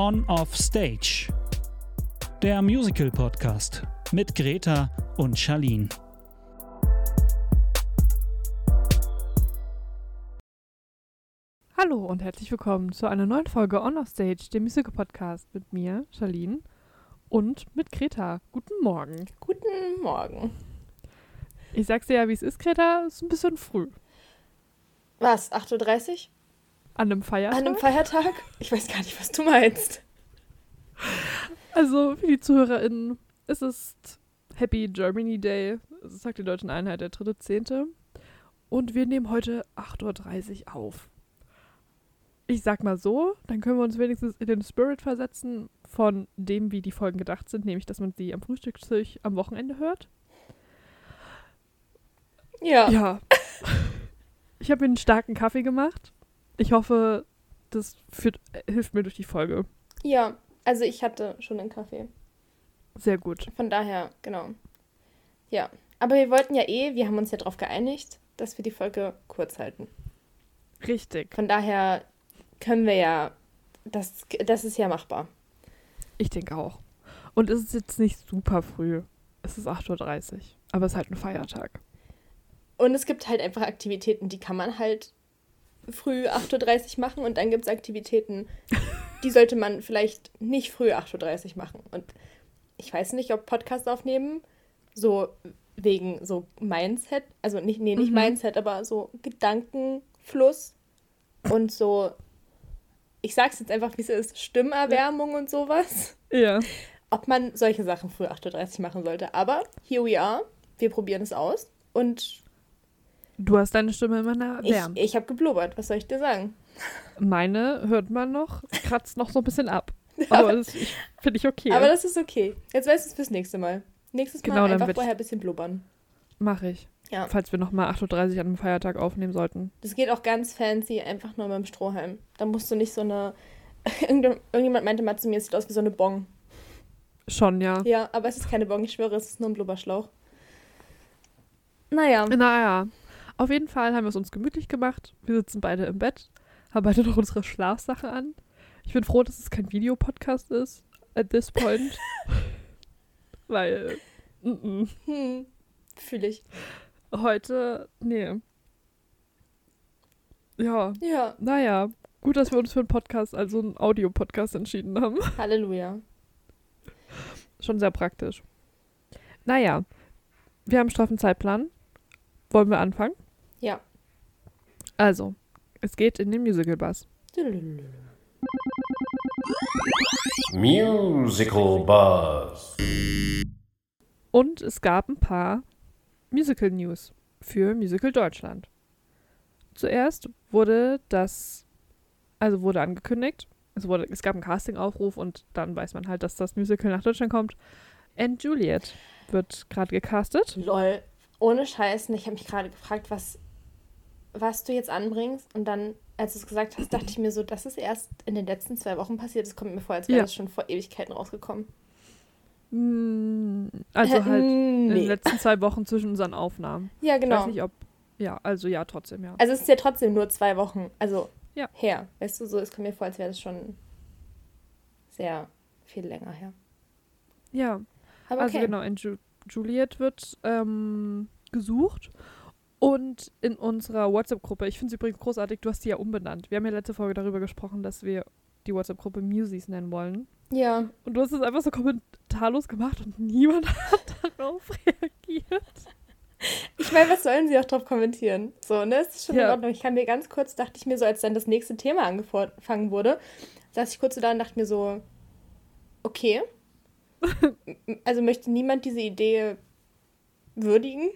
On Off Stage. Der Musical Podcast mit Greta und Charlene. Hallo und herzlich willkommen zu einer neuen Folge On Off Stage, dem Musical Podcast mit mir, Charlene, und mit Greta. Guten Morgen. Guten Morgen. Ich sag's dir ja, wie es ist, Greta, ist ein bisschen früh. Was, 8.30 Uhr? An einem Feiertag? An einem Feiertag? Ich weiß gar nicht, was du meinst. Also, für die ZuhörerInnen, es ist Happy Germany Day. Das sagt die Deutschen Einheit, der 3.10. Und wir nehmen heute 8.30 Uhr auf. Ich sag mal so, dann können wir uns wenigstens in den Spirit versetzen von dem, wie die Folgen gedacht sind, nämlich, dass man sie am Frühstückstisch am Wochenende hört. Ja. Ja. Ich habe mir einen starken Kaffee gemacht. Ich hoffe, das führt, äh, hilft mir durch die Folge. Ja, also ich hatte schon einen Kaffee. Sehr gut. Von daher, genau. Ja. Aber wir wollten ja eh, wir haben uns ja darauf geeinigt, dass wir die Folge kurz halten. Richtig. Von daher können wir ja, das, das ist ja machbar. Ich denke auch. Und es ist jetzt nicht super früh. Es ist 8.30 Uhr. Aber es ist halt ein Feiertag. Und es gibt halt einfach Aktivitäten, die kann man halt früh 8.30 Uhr machen und dann gibt es Aktivitäten, die sollte man vielleicht nicht früh 8.30 Uhr machen. Und ich weiß nicht, ob Podcast aufnehmen so wegen so Mindset, also nicht, nee, nicht Mhm. Mindset, aber so Gedankenfluss und so, ich sag's jetzt einfach, wie es ist, Stimmerwärmung und sowas. Ja. Ob man solche Sachen früh 8.30 Uhr machen sollte. Aber here we are. Wir probieren es aus. Und Du hast deine Stimme immer nah ich, wärm. ich habe geblubbert, was soll ich dir sagen? Meine hört man noch, kratzt noch so ein bisschen ab. Aber das finde ich okay. Aber das ist okay. Jetzt weißt du es fürs nächste Mal. Nächstes Genau, Mal einfach vorher ein bisschen blubbern. Mache ich. Ja. Falls wir nochmal 8.30 Uhr an einem Feiertag aufnehmen sollten. Das geht auch ganz fancy, einfach nur mit dem Strohhalm. Da musst du nicht so eine. Irgendjemand irgendjemand meinte mal zu mir, es sieht aus wie so eine Bong. Schon, ja. Ja, aber es ist keine Bong, ich schwöre, es ist nur ein Blubberschlauch. Naja. Naja, auf jeden Fall haben wir es uns gemütlich gemacht. Wir sitzen beide im Bett, haben beide noch unsere Schlafsache an. Ich bin froh, dass es kein Videopodcast ist, at this point. Weil, mm -mm. Hm, fühle ich. heute, nee. Ja, Ja, naja, gut, dass wir uns für einen Podcast, also einen Audiopodcast entschieden haben. Halleluja. Schon sehr praktisch. Naja, wir haben einen straffen Zeitplan. Wollen wir anfangen? Ja. Also, es geht in den Musical-Bus. Musical Buzz. Und es gab ein paar Musical News für Musical Deutschland. Zuerst wurde das, also wurde angekündigt, es, wurde, es gab einen Casting-Aufruf und dann weiß man halt, dass das Musical nach Deutschland kommt. And Juliet wird gerade gecastet. Lol. Ohne Scheiß. Ich habe mich gerade gefragt, was, was du jetzt anbringst. Und dann, als du es gesagt hast, dachte ich mir so, das ist erst in den letzten zwei Wochen passiert. Das kommt mir vor, als wäre Ja. das schon vor Ewigkeiten rausgekommen. Mm, Also halt in den nee. letzten zwei Wochen zwischen unseren Aufnahmen. Ja, Ich genau. weiß nicht, ob. Ja, also ja, trotzdem, ja. Also es ist ja trotzdem nur zwei Wochen, also Ja. her. Weißt du, so es kommt mir vor, als wäre das schon sehr viel länger her. Ja, Aber also okay. genau, in Ju Juliet wird ähm, gesucht. Und in unserer WhatsApp-Gruppe, ich finde es übrigens großartig, du hast die ja umbenannt. Wir haben ja letzte Folge darüber gesprochen, dass wir die WhatsApp-Gruppe Musies nennen wollen. Ja, Und du hast es einfach so kommentarlos gemacht und niemand hat darauf reagiert. ich meine, was sollen sie auch drauf kommentieren? So, ne, es ist schon in Ja. Ordnung. Ich kann mir ganz kurz, dachte ich mir so, als dann das nächste Thema angefangen wurde, saß ich kurz so da und dachte mir so, okay. Also möchte niemand diese Idee würdigen.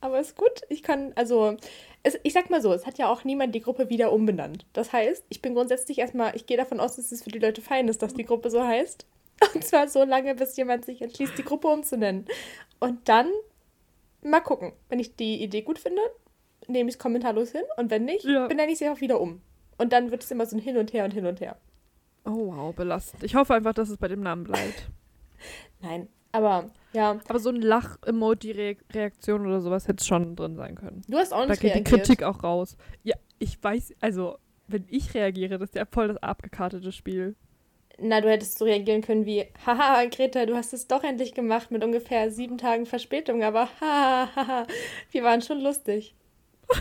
Aber ist gut. Ich kann, also, es, ich sag mal so, es hat ja auch niemand die Gruppe wieder umbenannt. Das heißt, ich bin grundsätzlich erstmal, ich gehe davon aus, dass es für die Leute fein ist, dass die Gruppe so heißt. Und zwar so lange, bis jemand sich entschließt, die Gruppe umzunennen. Und dann mal gucken. Wenn ich die Idee gut finde, nehme ich es kommentarlos hin. Und wenn nicht, Ja. benenne ich sie auch wieder um. Und dann wird es immer so ein Hin und Her und Hin und Her. Oh wow, belastend. Ich hoffe einfach, dass es bei dem Namen bleibt. Nein. Aber ja, Aber so ein Lach-Emoji-Reaktion oder sowas hätte schon drin sein können. du hast auch Da nicht geht die reagiert. Kritik auch raus. Ja, ich weiß, also, wenn ich reagiere, das ist ja voll das abgekartete Spiel. na, du hättest so reagieren können wie, haha, Greta, du hast es doch endlich gemacht mit ungefähr sieben Tagen Verspätung, aber haha, wir waren schon lustig.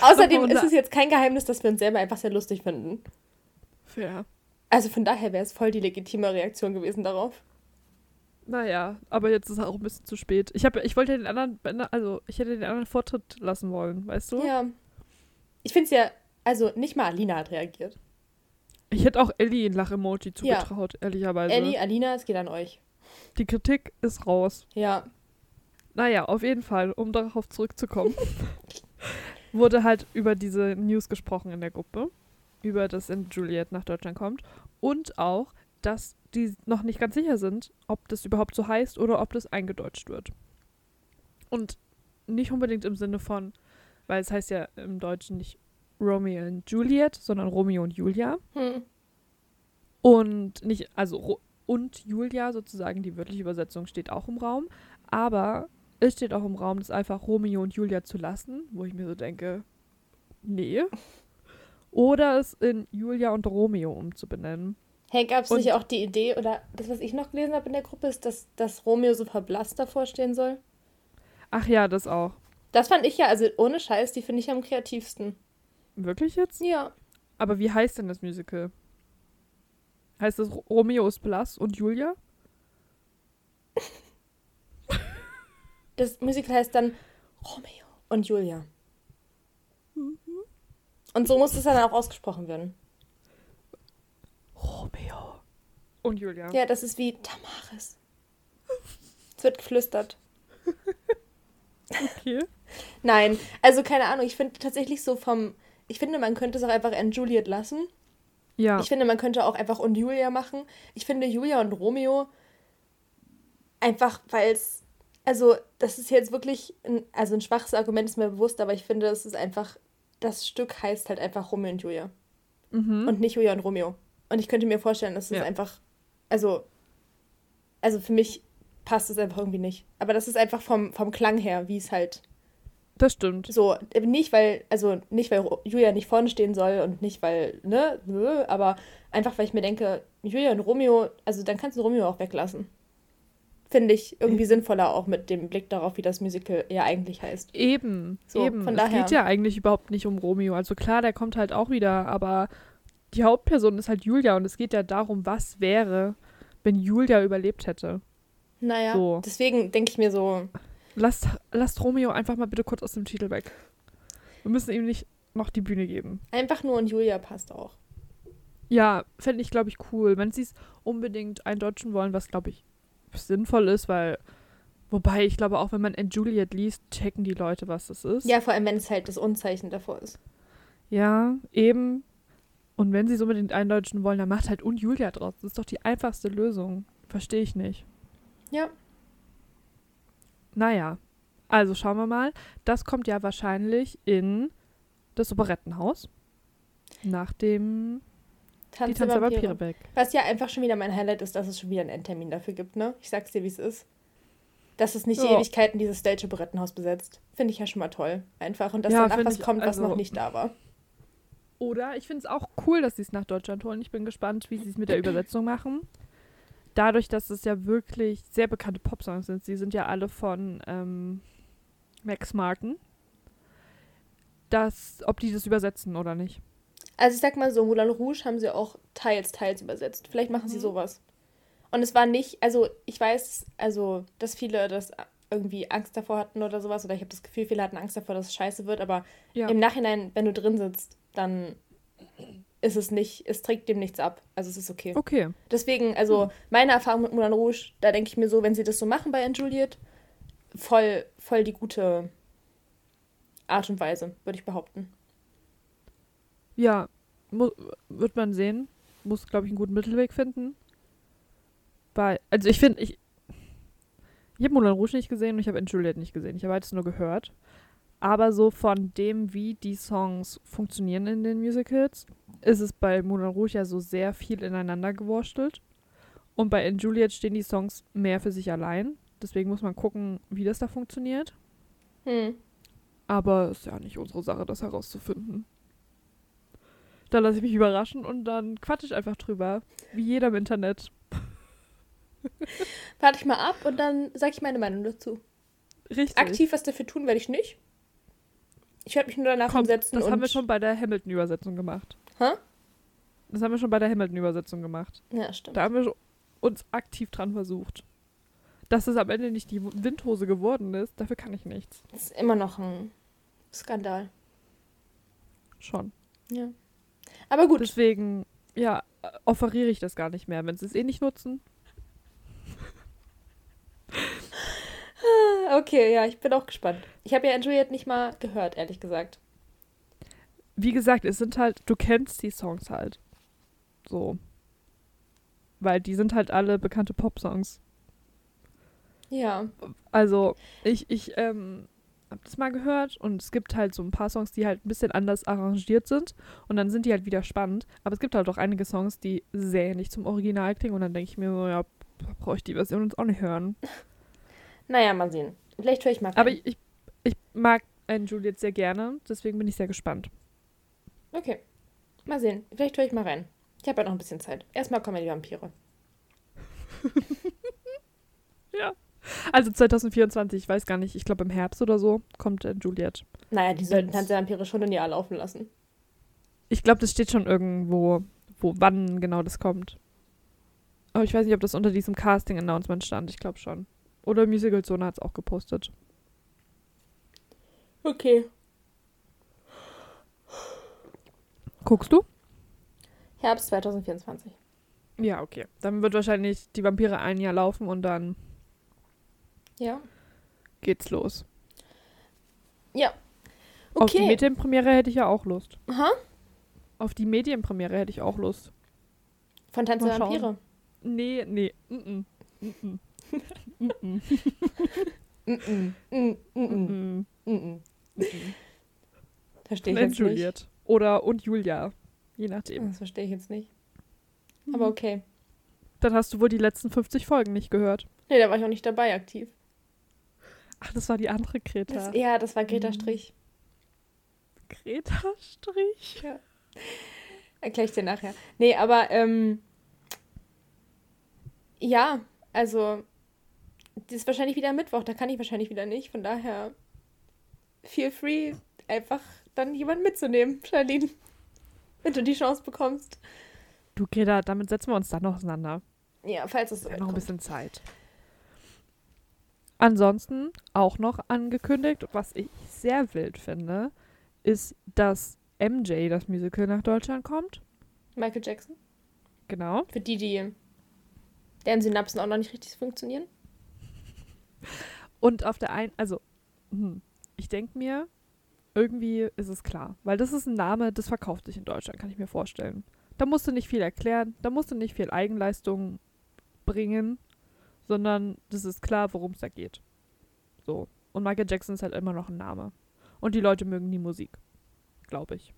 Außerdem ist es jetzt kein Geheimnis, dass wir uns selber einfach sehr lustig finden. Fair. Also von daher wäre es voll die legitime Reaktion gewesen darauf. Naja, aber jetzt ist es auch ein bisschen zu spät. Ich, hab, ich wollte ja den anderen, also ich hätte den anderen Vortritt lassen wollen, weißt du? Ja. Ich finde es ja, also nicht mal Alina hat reagiert. Ich hätte auch Ellie ein Lach-Emoji zugetraut, ehrlicherweise. Ellie, Alina, es geht an euch. Die Kritik ist raus. Ja. Naja, auf jeden Fall, um darauf zurückzukommen, wurde halt über diese News gesprochen in der Gruppe, über dass in Juliet nach Deutschland kommt und auch, dass die noch nicht ganz sicher sind, ob das überhaupt so heißt oder ob das eingedeutscht wird. Und nicht unbedingt im Sinne von, weil es heißt ja im Deutschen nicht Romeo und Juliet, sondern Romeo und Julia. Hm. Und nicht, also Ro und Julia sozusagen, die wörtliche Übersetzung steht auch im Raum. Aber es steht auch im Raum, das einfach Romeo und Julia zu lassen, wo ich mir so denke, nee. Oder es in Julia und Romeo umzubenennen. Hey, gab es nicht auch die Idee, oder das, was ich noch gelesen habe in der Gruppe, ist, dass, dass Romeo so verblasst davor stehen soll? Ach ja, das auch. Das fand ich ja, also ohne Scheiß, die finde ich am kreativsten. Wirklich jetzt? Ja. Aber wie heißt denn das Musical? Heißt es Ro- Romeo ist blass und Julia? Das Musical heißt dann Romeo und Julia. Und so muss es dann auch ausgesprochen werden. Romeo und Julia. Ja, das ist wie Tamaris. Es wird geflüstert. Okay. Nein, also keine Ahnung, ich finde tatsächlich so vom. Ich finde, man könnte es auch einfach in Juliet lassen. Ja. Ich finde, man könnte auch einfach und Julia machen. Ich finde Julia und Romeo einfach, weil es. Also, das ist jetzt wirklich. Ein, also, ein schwaches Argument ist mir bewusst, aber ich finde, es ist einfach. Das Stück heißt halt einfach Romeo und Julia. mhm. Und nicht Julia und Romeo. Und ich könnte mir vorstellen, dass es Ja. einfach. Also. Also, für mich passt es einfach irgendwie nicht. Aber das ist einfach vom, vom Klang her, wie es halt das stimmt. so, nicht weil, also nicht weil Julia nicht vorne stehen soll und nicht weil, ne, nö, aber einfach weil ich mir denke, Julia und Romeo, also dann kannst du Romeo auch weglassen. Finde ich irgendwie sinnvoller auch mit dem Blick darauf, wie das Musical ja eigentlich heißt. Eben, So, eben. von es daher. geht ja eigentlich überhaupt nicht um Romeo. Also klar, der kommt halt auch wieder, aber die Hauptperson ist halt Julia und es geht ja darum, was wäre, wenn Julia überlebt hätte. Naja, So. deswegen denke ich mir so, Lasst, lasst Romeo einfach mal bitte kurz aus dem Titel weg. Wir müssen ihm nicht noch die Bühne geben. einfach nur und Julia passt auch. Ja, fände ich, glaube ich, cool. Wenn sie es unbedingt eindeutschen wollen, was, glaube ich, sinnvoll ist, weil, wobei ich glaube auch, wenn man in Juliet liest, checken die Leute, was das ist. Ja, vor allem, wenn es halt das Unzeichen davor ist. Ja, eben. Und wenn sie es unbedingt eindeutschen wollen, dann macht halt und Julia draus. Das ist doch die einfachste Lösung. Verstehe ich nicht. Ja. Naja, also schauen wir mal. Das kommt ja wahrscheinlich in das Operettenhaus. Nach dem die Tanz Tanz der der Vampire. Vampire weg. Was ja einfach schon wieder mein Highlight ist, dass es schon wieder einen Endtermin dafür gibt, ne? Ich sag's dir, wie es ist. Dass es nicht die Ja. Ewigkeiten dieses Stage-Operettenhaus besetzt. Finde ich ja schon mal toll. Einfach. Und dass Ja, danach was ich, kommt, was also- noch nicht da war. Oder ich finde es auch cool, dass sie es nach Deutschland holen. Ich bin gespannt, wie sie es mit der Übersetzung machen. Dadurch, dass es ja wirklich sehr bekannte Popsongs sind. Sie sind ja alle von ähm, Max Martin. Das, ob die das übersetzen oder nicht. Also ich sag mal so, Moulin Rouge haben sie auch teils, teils übersetzt. Vielleicht machen sie Mhm. sowas. Und es war nicht, also ich weiß, also, dass viele das irgendwie Angst davor hatten oder sowas. Oder ich habe das Gefühl, viele hatten Angst davor, dass es scheiße wird. Aber Ja. im Nachhinein, wenn du drin sitzt, dann ist es nicht, es trägt dem nichts ab. Also es ist okay. Okay. Deswegen, also meine Erfahrung mit Moulin Rouge, da denke ich mir so, wenn sie das so machen bei Anne Juliet, voll, voll die gute Art und Weise, würde ich behaupten. Ja, wird man sehen. Muss, glaube ich, einen guten Mittelweg finden. Weil, also ich finde, ich, ich habe Moulin Rouge nicht gesehen und ich habe Juliet nicht gesehen. Ich habe beides nur gehört. Aber so von dem, wie die Songs funktionieren in den Musicals, ist es bei Moulin Rouge ja so sehr viel ineinander gewurstelt. Und bei In Juliet stehen die Songs mehr für sich allein. Deswegen muss man gucken, wie das da funktioniert. Hm. Aber ist ja nicht unsere Sache, das herauszufinden. Da lasse ich mich überraschen und dann quatsche ich einfach drüber. Wie jeder im Internet. Warte ich mal ab und dann sage ich meine Meinung dazu. Richtig. Aktiv was dafür tun werde ich nicht. Ich werde mich nur danach Komm, hinsetzen das haben wir schon bei der Hamilton-Übersetzung gemacht. Hä? Das haben wir schon bei der Hamilton-Übersetzung gemacht. Ja, stimmt. Da haben wir uns aktiv dran versucht. Dass es am Ende nicht die Windhose geworden ist, dafür kann ich nichts. Das ist immer noch ein Skandal. Schon. Ja. Aber gut. Deswegen, ja, äh, offeriere ich das gar nicht mehr. Wenn sie es eh nicht nutzen, Okay, ja, ich bin auch gespannt. Ich habe ja Juliet nicht mal gehört, ehrlich gesagt. wie gesagt, es sind halt, du kennst die Songs halt. So. Weil die sind halt alle bekannte Pop-Songs. Ja. Also, ich, ich, ähm, hab das mal gehört und es gibt halt so ein paar Songs, die halt ein bisschen anders arrangiert sind und dann sind die halt wieder spannend. Aber es gibt halt auch einige Songs, die sehr ähnlich zum Original klingen und dann denke ich mir so, ja, brauche ich die Version jetzt auch nicht hören. Naja, mal sehen. Vielleicht höre ich mal rein. Aber ich, ich, mag einen Juliet sehr gerne, deswegen bin ich sehr gespannt. Okay. Mal sehen. Vielleicht höre ich mal rein. Ich habe ja noch ein bisschen Zeit. Erstmal kommen ja die Vampire. Also 2024, ich weiß gar nicht, ich glaube im Herbst oder so kommt äh, Juliet. Naja, die sollten Tanz der Vampire schon in Jahr laufen lassen. Ich glaube, das steht schon irgendwo, wo wann genau das kommt. Aber ich weiß nicht, ob das unter diesem Casting-Announcement stand. Ich glaube schon. Oder Musical Zone hat es auch gepostet. Okay. Guckst du? Herbst 2024. Ja, okay. Dann wird wahrscheinlich die Vampire ein Jahr laufen und dann Ja. geht's los. Ja. Auf die Okay. Medienpremiere hätte ich ja auch Lust. Aha. Auf die Medienpremiere hätte ich auch Lust. Von Tanz der. Vampire. Nee, nee. Mm -mm. Mm Verstehe ich jetzt nicht. Juliet. Oder und Julia. Je nachdem. Das verstehe ich jetzt nicht. Mhm. Aber okay. Dann hast du wohl die letzten 50 Folgen nicht gehört. Nee, da war ich auch nicht dabei aktiv. Ach, das war die andere Greta. Das, ja, das war Greta Mhm. Strich. Greta Strich. Erkläre ich dir nachher. Nee, aber ähm, ja, also das ist wahrscheinlich wieder Mittwoch, da kann ich wahrscheinlich wieder nicht. Von daher feel free, einfach dann jemanden mitzunehmen, Charlene. Wenn du die Chance bekommst. Du, Greta, damit setzen wir uns dann noch auseinander. Ja, falls es so noch ein bisschen Zeit. Ansonsten auch noch angekündigt, was ich sehr wild finde, ist, dass MJ, das Musical, nach Deutschland kommt. Michael Jackson. Genau. Für die, die deren Synapsen auch noch nicht richtig funktionieren. Und auf der einen, also, hm, ich denke mir, irgendwie ist es klar. Weil das ist ein Name, das verkauft sich in Deutschland, kann ich mir vorstellen. Da musst du nicht viel erklären, da musst du nicht viel Eigenleistung bringen, sondern das ist klar, worum es da geht. So. Und Michael Jackson ist halt immer noch ein Name. Und die Leute mögen die Musik. Glaube ich.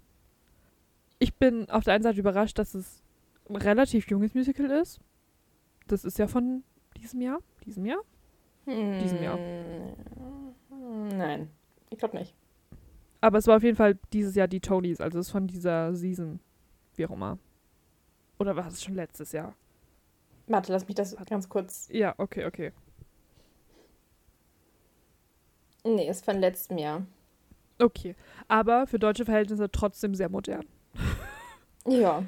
Ich bin auf der einen Seite überrascht, dass es ein relativ junges Musical ist. Das ist ja von diesem Jahr. Diesem Jahr? Diesem Jahr. Hm, Nein, ich glaube nicht. Aber es war auf jeden Fall dieses Jahr die Tonys, also es ist von dieser Season. Wie auch immer. Oder war es schon letztes Jahr? Warte, lass mich das ganz kurz. Ja, okay, okay. Nee, ist von letztem Jahr. Okay. Aber für deutsche Verhältnisse trotzdem sehr modern. Ja.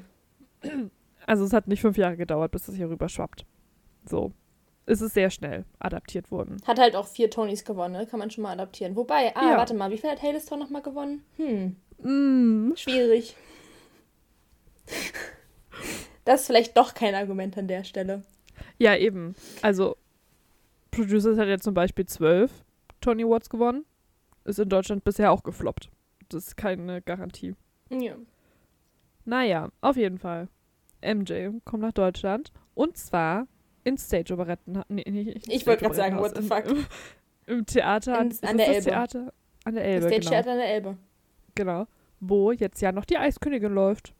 Also es hat nicht fünf Jahre gedauert, bis es hier rüber schwappt. So. Es ist sehr schnell adaptiert worden. Hat halt auch vier Tonys gewonnen, ne? kann man schon mal adaptieren. Wobei, ah, Ja. warte mal, wie viel hat Hailstorm nochmal gewonnen? Hm, Mm. schwierig. Das ist vielleicht doch kein Argument an der Stelle. Ja, eben. Also, Producers hat ja zum Beispiel zwölf Tony Awards gewonnen. Ist in Deutschland bisher auch gefloppt. Das ist keine Garantie. Ja. Naja, auf jeden Fall. MJ kommt nach Deutschland. Und zwar in Stage-Operetten. Nee, nee, nicht Ich wollte gerade sagen, what the Stage-Operettenhaus, Im, Im Theater. In- an der Elbe. Theater? An der Das Elbe, Stage genau. Theater an der Elbe. genau. Wo jetzt ja noch die Eiskönigin läuft.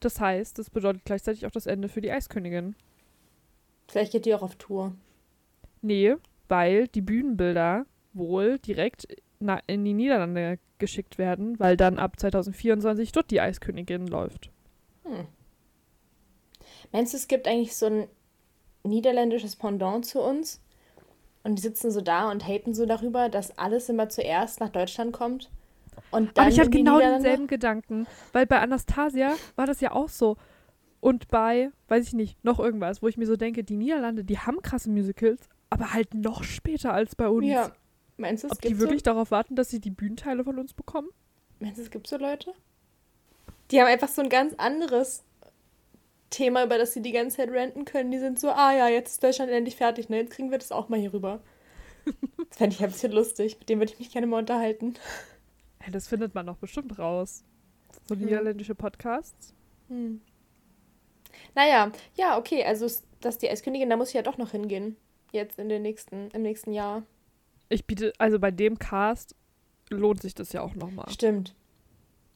Das heißt, das bedeutet gleichzeitig auch das Ende für die Eiskönigin. Vielleicht geht die auch auf Tour. Nee, weil die Bühnenbilder wohl direkt in die Niederlande geschickt werden, weil dann ab 2024 dort die Eiskönigin läuft. Hm. Meinst du, es gibt eigentlich so ein niederländisches Pendant zu uns? Und die sitzen so da und haten so darüber, dass alles immer zuerst nach Deutschland kommt. Und dann Aber ich die genau denselben Gedanken, weil bei Anastasia war das ja auch so. Und bei, weiß ich nicht, noch irgendwas, wo ich mir so denke, die Niederlande, die haben krasse Musicals, aber halt noch später als bei uns. Ja. Meinst du, es Ob die so? wirklich darauf warten, dass sie die Bühnenteile von uns bekommen? Meinst du, es gibt so Leute? Die haben einfach so ein ganz anderes Thema, über das sie die ganze Zeit ranten können. Die sind so, ah ja, jetzt ist Deutschland endlich fertig, ne? Jetzt kriegen wir das auch mal hier rüber. Das fände ich ein bisschen lustig. Mit dem würde ich mich gerne mal unterhalten. Ja, das findet man doch bestimmt raus. So Ja. niederländische Podcasts. Hm. Naja, ja, okay, also dass die Eiskönigin, da muss ich ja doch noch hingehen. Jetzt in den nächsten, im nächsten Jahr. Ich biete, also bei dem Cast lohnt sich das ja auch nochmal. Stimmt.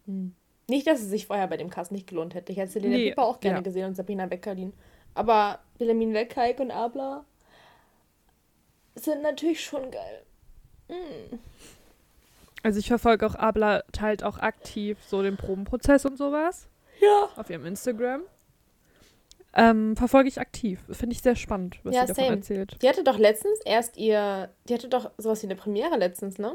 Hm. Nicht, dass es sich vorher bei dem Cast nicht gelohnt hätte. Ich hätte Selena Nee, Pieper auch gerne ja. gesehen und Sabrina Weckerlin. Aber Wilhelmine Weckeig und Abla sind natürlich schon geil. Hm. Also ich verfolge auch Abla, teilt auch aktiv so den Probenprozess und sowas Ja. auf ihrem Instagram. Ähm, verfolge ich aktiv. Finde ich sehr spannend, was Ja, sie davon same. erzählt. Die hatte doch letztens erst ihr. Die hatte doch sowas wie eine Premiere letztens, ne?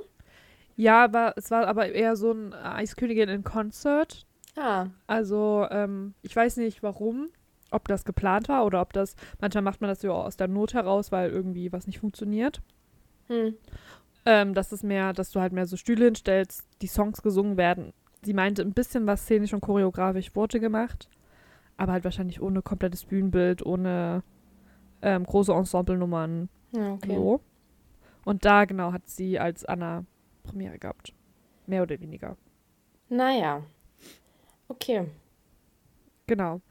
Ja, aber es war aber eher so ein Eiskönigin in Concert. Ah. Also, ähm, ich weiß nicht warum, ob das geplant war oder ob das, manchmal macht man das ja aus der Not heraus, weil irgendwie was nicht funktioniert. Hm. Ähm, das ist mehr, dass du halt mehr so Stühle hinstellst, die Songs gesungen werden. Sie meinte, ein bisschen was szenisch und choreografisch wurde gemacht, aber halt wahrscheinlich ohne komplettes Bühnenbild, ohne ähm, große Ensemblenummern. Ja, okay. So. Und da genau hat sie als Anna Premiere gehabt. Mehr oder weniger. Naja. Okay. Genau.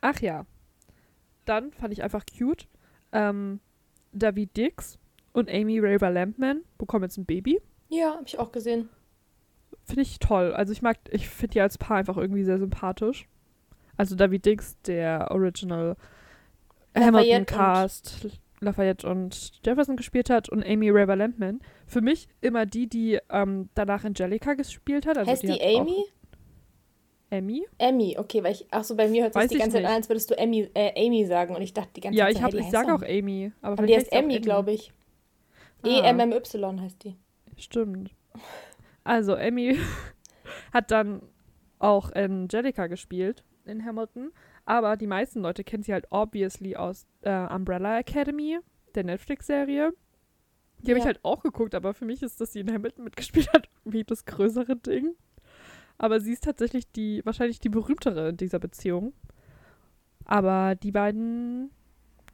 Ach ja. Dann fand ich einfach cute. Ähm, David Dix und Amy Raver Lampman bekommen jetzt ein Baby. Ja, habe ich auch gesehen. Finde ich toll. Also ich mag, ich finde die als Paar einfach irgendwie sehr sympathisch. Also David Dix, der Original Hamilton Cast, Lafayette und Jefferson gespielt hat und Amy Raver Lampman. Für mich immer die, die ähm, danach Angelica gespielt hat. Also heißt die, hat auch- Amy? Amy? Emmy, okay, weil ich. Ach so, bei mir hört sich die ich ganze Zeit an, als würdest du Amy, äh, Amy sagen. Und ich dachte die ganze Ja, Zeit. ich, so, hab, die ich sage auch Amy. Aber, Aber die heißt Emmy, glaube ich. Ah. E-M-M-Y heißt die. Stimmt. Also, Emmy hat dann auch Angelica gespielt in Hamilton, aber die meisten Leute kennen sie halt obviously aus äh, Umbrella Academy, der Netflix-Serie. Die habe ich Ja. halt auch geguckt, aber für mich ist, dass sie in Hamilton mitgespielt hat, wie das größere Ding. Aber sie ist tatsächlich die, wahrscheinlich die berühmtere in dieser Beziehung. Aber die beiden,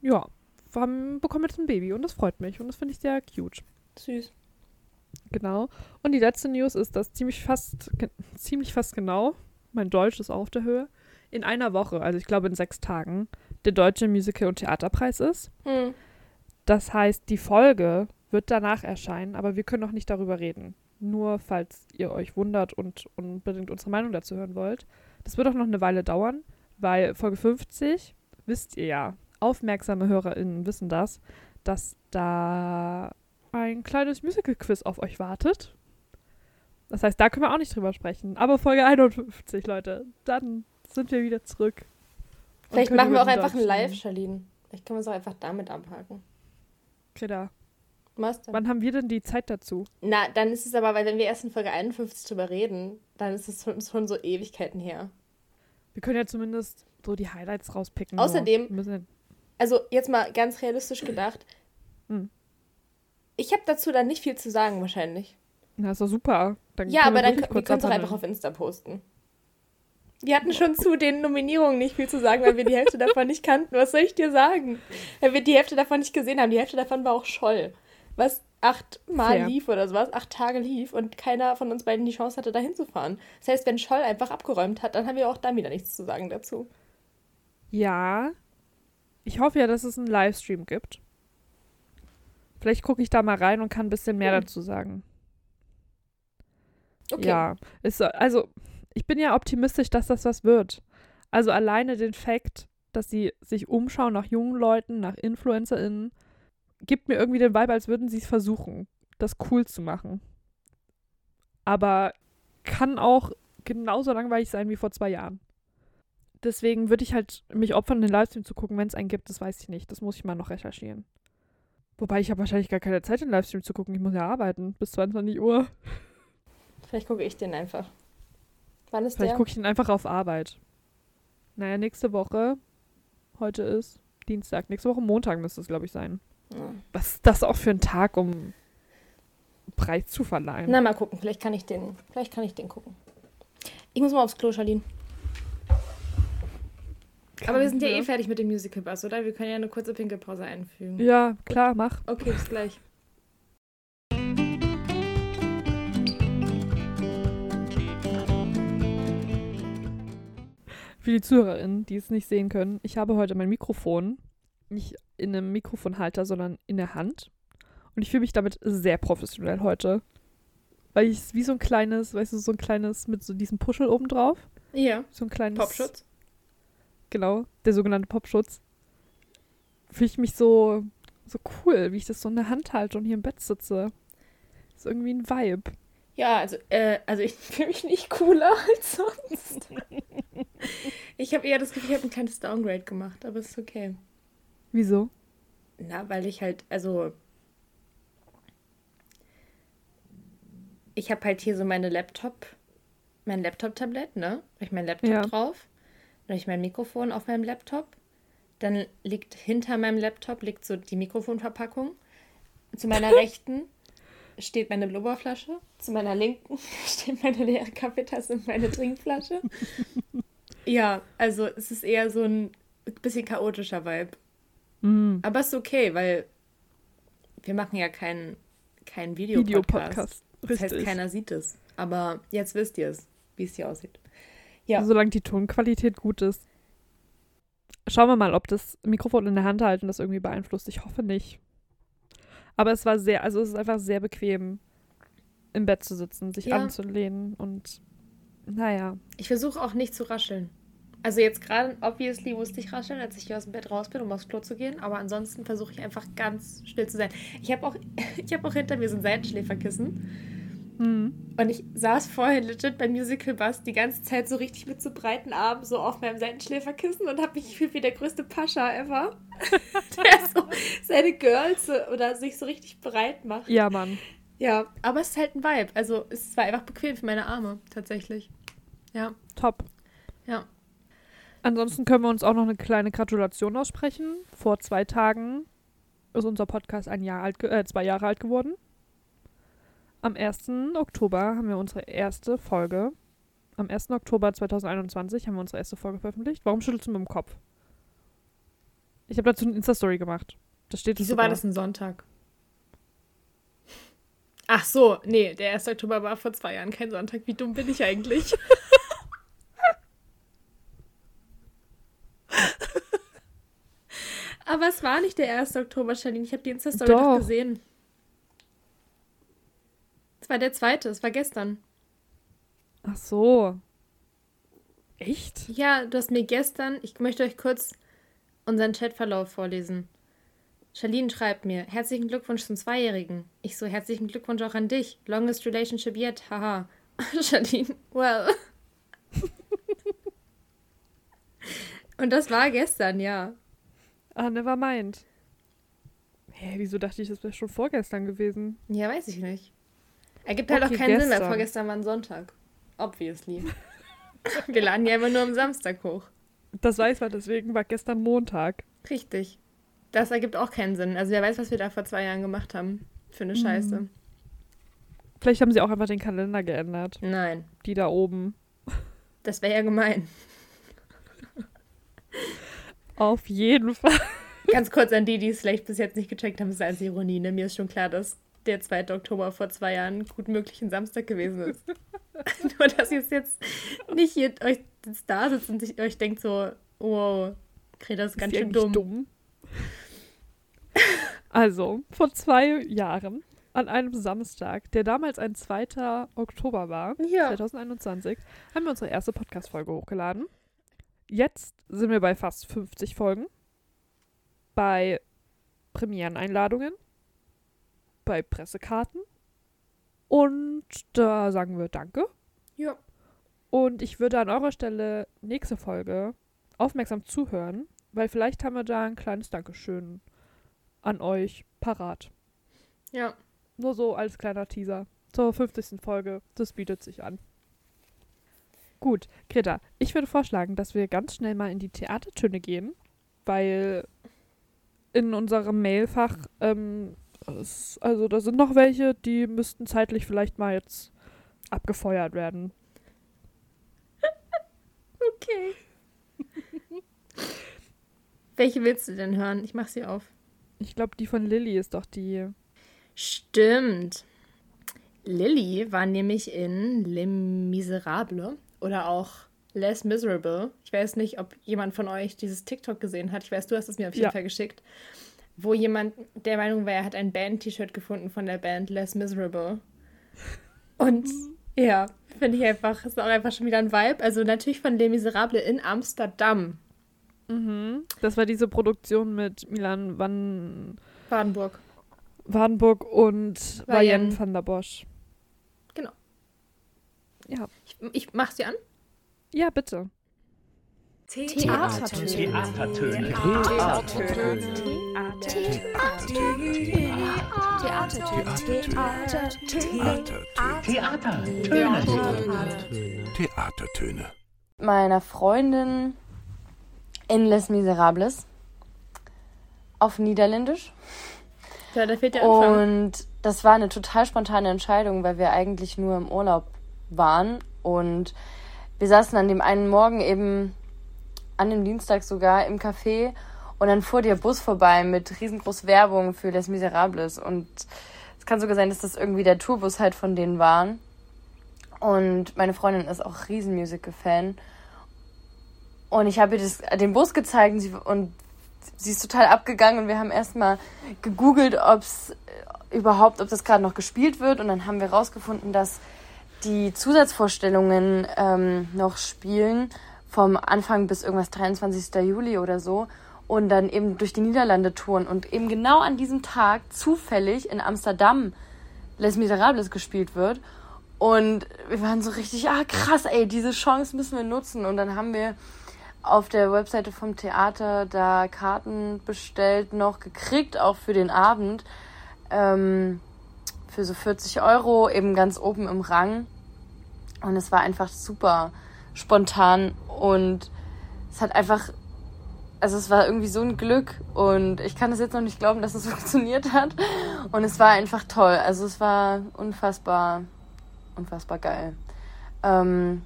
ja, haben, bekommen jetzt ein Baby und das freut mich und das finde ich sehr cute. Süß. Genau. Und die letzte News ist, dass ziemlich fast, ziemlich fast genau, mein Deutsch ist auf der Höhe, in einer Woche, also ich glaube in sechs Tagen, der Deutsche Musical- und Theaterpreis ist. Hm. Das heißt, die Folge wird danach erscheinen, aber wir können noch nicht darüber reden. Nur falls ihr euch wundert und unbedingt unsere Meinung dazu hören wollt. Das wird auch noch eine Weile dauern, weil Folge 50, wisst ihr ja, aufmerksame HörerInnen wissen das, dass da ein kleines Musical-Quiz auf euch wartet. Das heißt, da können wir auch nicht drüber sprechen. Aber Folge 51, Leute, dann sind wir wieder zurück. Vielleicht machen wir auch einfach ein Live, Charlene. Vielleicht können wir es auch einfach damit abhaken. Was denn? wann haben wir denn die Zeit dazu? Na, dann ist es aber, weil wenn wir erst in Folge 51 drüber reden, dann ist es schon, schon so Ewigkeiten her. Wir können ja zumindest so die Highlights rauspicken. Außerdem- Wir Also jetzt mal ganz realistisch gedacht. Hm. Ich habe dazu dann nicht viel zu sagen wahrscheinlich. Na, ist doch super. Dann ja, aber wir dann wir kurz können es auch einfach auf Insta posten. Wir hatten schon zu den Nominierungen nicht viel zu sagen, weil wir die Hälfte davon nicht kannten. Was soll ich dir sagen? Weil wir die Hälfte davon nicht gesehen haben. Die Hälfte davon war auch Scholl. Was acht Mal Fair. lief oder sowas, acht Tage lief und keiner von uns beiden die Chance hatte, da hinzufahren. Das heißt, wenn Scholl einfach abgeräumt hat, dann haben wir auch da wieder nichts zu sagen dazu. Ja. Ich hoffe ja, dass es einen Livestream gibt. Vielleicht gucke ich da mal rein und kann ein bisschen mehr Hm. dazu sagen. Okay. Ja. Ist, so- also, ich bin ja optimistisch, dass das was wird. Also alleine den Fakt, dass sie sich umschauen nach jungen Leuten, nach InfluencerInnen, gibt mir irgendwie den Vibe, als würden sie es versuchen, das cool zu machen. aber kann auch genauso langweilig sein wie vor zwei Jahren. Deswegen würde ich halt mich opfern, den Livestream zu gucken, wenn es einen gibt. Das weiß ich nicht. Das muss ich mal noch recherchieren. Wobei ich habe wahrscheinlich gar keine Zeit, den Livestream zu gucken. Ich muss ja arbeiten bis 22 Uhr. Vielleicht gucke ich den einfach. Wann ist Vielleicht der? gucke ich den einfach auf Arbeit. Naja, nächste Woche. Heute ist Dienstag. Nächste Woche Montag müsste es, glaube ich, sein. Ja. Was ist das auch für ein Tag, um Preis zu verleihen? Na, mal gucken. Vielleicht kann ich den, vielleicht kann ich den gucken. Ich muss mal aufs Klo, Charlene. Aber wir sind ja eh fertig mit dem Musical Bus, oder? Wir können ja eine kurze Pinkelpause einfügen. Ja, klar, mach. Okay, bis gleich. Für die ZuhörerInnen, die es nicht sehen können, ich habe heute mein Mikrofon nicht in einem Mikrofonhalter, sondern in der Hand. Und ich fühle mich damit sehr professionell heute. Weil ich es wie so ein kleines, weißt du, so ein kleines mit so diesem Puschel oben drauf. Ja. So ein kleines. Popschutz. Genau, der sogenannte Popschutz. Fühle ich mich so, so cool, wie ich das so in der Hand halte und hier im Bett sitze. ist irgendwie ein Vibe. Ja, also, äh, also ich fühle mich nicht cooler als sonst. ich habe eher das Gefühl, ich habe ein kleines Downgrade gemacht, aber es ist okay. Wieso? Na, weil ich halt, also. Ich habe halt hier so meine Laptop, mein Laptop-Tablett, ne? Da hab ich mein Laptop Ja. drauf. Dann habe ich mein Mikrofon auf meinem Laptop. Dann liegt hinter meinem Laptop liegt so die Mikrofonverpackung. Zu meiner rechten steht meine Blubberflasche. Zu meiner linken steht meine leere Kaffeetasse und meine Trinkflasche. Ja, also es ist eher so ein bisschen chaotischer Vibe. Mm, Aber ist okay, weil wir machen ja keinen kein Videopodcast. Videopodcast. Das heißt, keiner sieht es. Aber jetzt wisst ihr es, wie es hier aussieht. Ja. Solange die Tonqualität gut ist. Schauen wir mal, ob das Mikrofon in der Hand halten das irgendwie beeinflusst. Ich hoffe nicht. Aber es war sehr, also es ist einfach sehr bequem, im Bett zu sitzen, sich Ja. anzulehnen und naja. Ich versuche auch nicht zu rascheln. Also jetzt gerade, obviously, musste ich rascheln, als ich hier aus dem Bett raus bin, um aufs Klo zu gehen. Aber ansonsten versuche ich einfach ganz still zu sein. Ich habe auch, ich habe auch hinter mir so ein Seitenschläferkissen. Hm. Und ich saß vorher legit beim Musical Bus die ganze Zeit so richtig mit so breiten Armen so auf meinem Seitenschläferkissen und habe mich gefühlt wie der größte Pascha ever. der so seine Girls oder sich so richtig breit macht. Ja, Mann. Ja, aber es ist halt ein Vibe. Also es war einfach bequem für meine Arme, tatsächlich. Ja, Top. ja. Ansonsten können wir uns auch noch eine kleine Gratulation aussprechen. Vor zwei Tagen ist unser Podcast ein Jahr alt, äh, zwei Jahre alt geworden. Am 1. Oktober haben wir unsere erste Folge. Am 1. Oktober 2021 haben wir unsere erste Folge veröffentlicht. Warum schüttelst du mit dem Kopf? Ich habe dazu eine Insta-Story gemacht. Da steht es Wieso war das ein Sonntag? Ach so, nee, der 1. Oktober war vor zwei Jahren kein Sonntag. Wie dumm bin ich eigentlich? Aber es war nicht der 1. Oktober, Charlene. Ich habe die Insta-Story. Doch. gesehen. Es war der zweite, es war gestern. Ach so. Echt? Ja, du hast mir gestern, ich möchte euch kurz unseren Chatverlauf vorlesen. Charlene schreibt mir, herzlichen Glückwunsch zum Zweijährigen. Ich so, herzlichen Glückwunsch auch an dich. Longest relationship yet, haha. Charlene, well. Und das war gestern, ja. Ah, never mind. Hä, wieso dachte ich, das wäre schon vorgestern gewesen? Ja, weiß ich nicht. Ergibt halt Okay, auch keinen Sinn, weil gestern. vorgestern war ein Sonntag. Obviously. Wir laden ja immer nur am Samstag hoch. Das weiß man, deswegen war gestern Montag. Richtig. Das ergibt auch keinen Sinn. Also wer weiß, was wir da vor zwei Jahren gemacht haben. Für eine Scheiße. Vielleicht haben sie auch einfach den Kalender geändert. Nein, Die da oben. das wäre ja gemein. Auf jeden Fall. Ganz kurz an die, die es vielleicht bis jetzt nicht gecheckt haben, ist als Ironie. Ne? Mir ist schon klar, dass der 2. Oktober vor zwei Jahren gut möglich ein Samstag gewesen ist. Nur, dass ihr jetzt nicht hier euch da sitzt und sich, euch denkt so, wow, Greta ist ganz die schön eigentlich dumm. Also, vor zwei Jahren, an einem Samstag, der damals ein 2. Oktober war, Ja. 2021, haben wir unsere erste Podcast-Folge hochgeladen. Jetzt sind wir bei fast 50 Folgen. Bei Premiereneinladungen. Bei Pressekarten. Und da sagen wir Danke. Ja. Und ich würde an eurer Stelle nächste Folge aufmerksam zuhören, weil vielleicht haben wir da ein kleines Dankeschön an euch parat. Ja. Nur so als kleiner Teaser zur 50. Folge. Das bietet sich an. Gut, Greta, ich würde vorschlagen, dass wir ganz schnell mal in die Theatertöne gehen, weil in unserem Mailfach, ähm, es, also da sind noch welche, die müssten zeitlich vielleicht mal jetzt abgefeuert werden. Okay. Welche willst du denn hören? Ich mach sie auf. Ich glaube, die von Lilly ist doch die. Stimmt. Lilly war nämlich in Les Miserables oder auch Les Miserable. Ich weiß nicht, ob jemand von euch dieses TikTok gesehen hat. Ich weiß, du hast es mir auf jeden Ja. Fall geschickt. Wo jemand der Meinung war, er hat ein Band-T-Shirt gefunden von der Band Les Miserable. Und ja, finde ich einfach, ist auch einfach schon wieder ein Vibe. Also natürlich von Les Miserables in Amsterdam, Mhm. Das war diese Produktion mit Milan Van Badenburg. Wadenburg und. Wayen van der Bosch. Ja. Ich, ich mach sie an. Ja, bitte. Theatertöne. Theatertöne. Theatertöne. meiner Freundin in Les Miserables auf Niederländisch. Ja, da fehlt der Anfang. Und das war eine total spontane Entscheidung, weil wir eigentlich nur im Urlaub waren. Und wir saßen an dem einen Morgen eben, an dem Dienstag sogar, im Café. Und dann fuhr der Bus vorbei mit riesengroß Werbung für Les Miserables. Und es kann sogar sein, dass das irgendwie der Tourbus halt von denen waren. Und meine Freundin ist auch Riesenmusical-Fan. Und ich habe ihr das, den Bus gezeigt und sie, und sie ist total abgegangen und wir haben erstmal gegoogelt, ob es überhaupt, ob das gerade noch gespielt wird. Und dann haben wir rausgefunden, dass die Zusatzvorstellungen ähm, noch spielen vom Anfang bis irgendwas 23. Juli oder so und dann eben durch die Niederlande touren und eben genau an diesem Tag zufällig in Amsterdam Les Miserables gespielt wird. Und wir waren so richtig, ah krass, ey, diese Chance müssen wir nutzen. Und dann haben wir auf der Webseite vom Theater da Karten bestellt, noch gekriegt, auch für den Abend. Ähm, für so 40 Euro, eben ganz oben im Rang. Und es war einfach super spontan und es hat einfach, also es war irgendwie so ein Glück und ich kann es jetzt noch nicht glauben, dass es funktioniert hat. Und es war einfach toll. Also es war unfassbar, unfassbar geil. Ähm,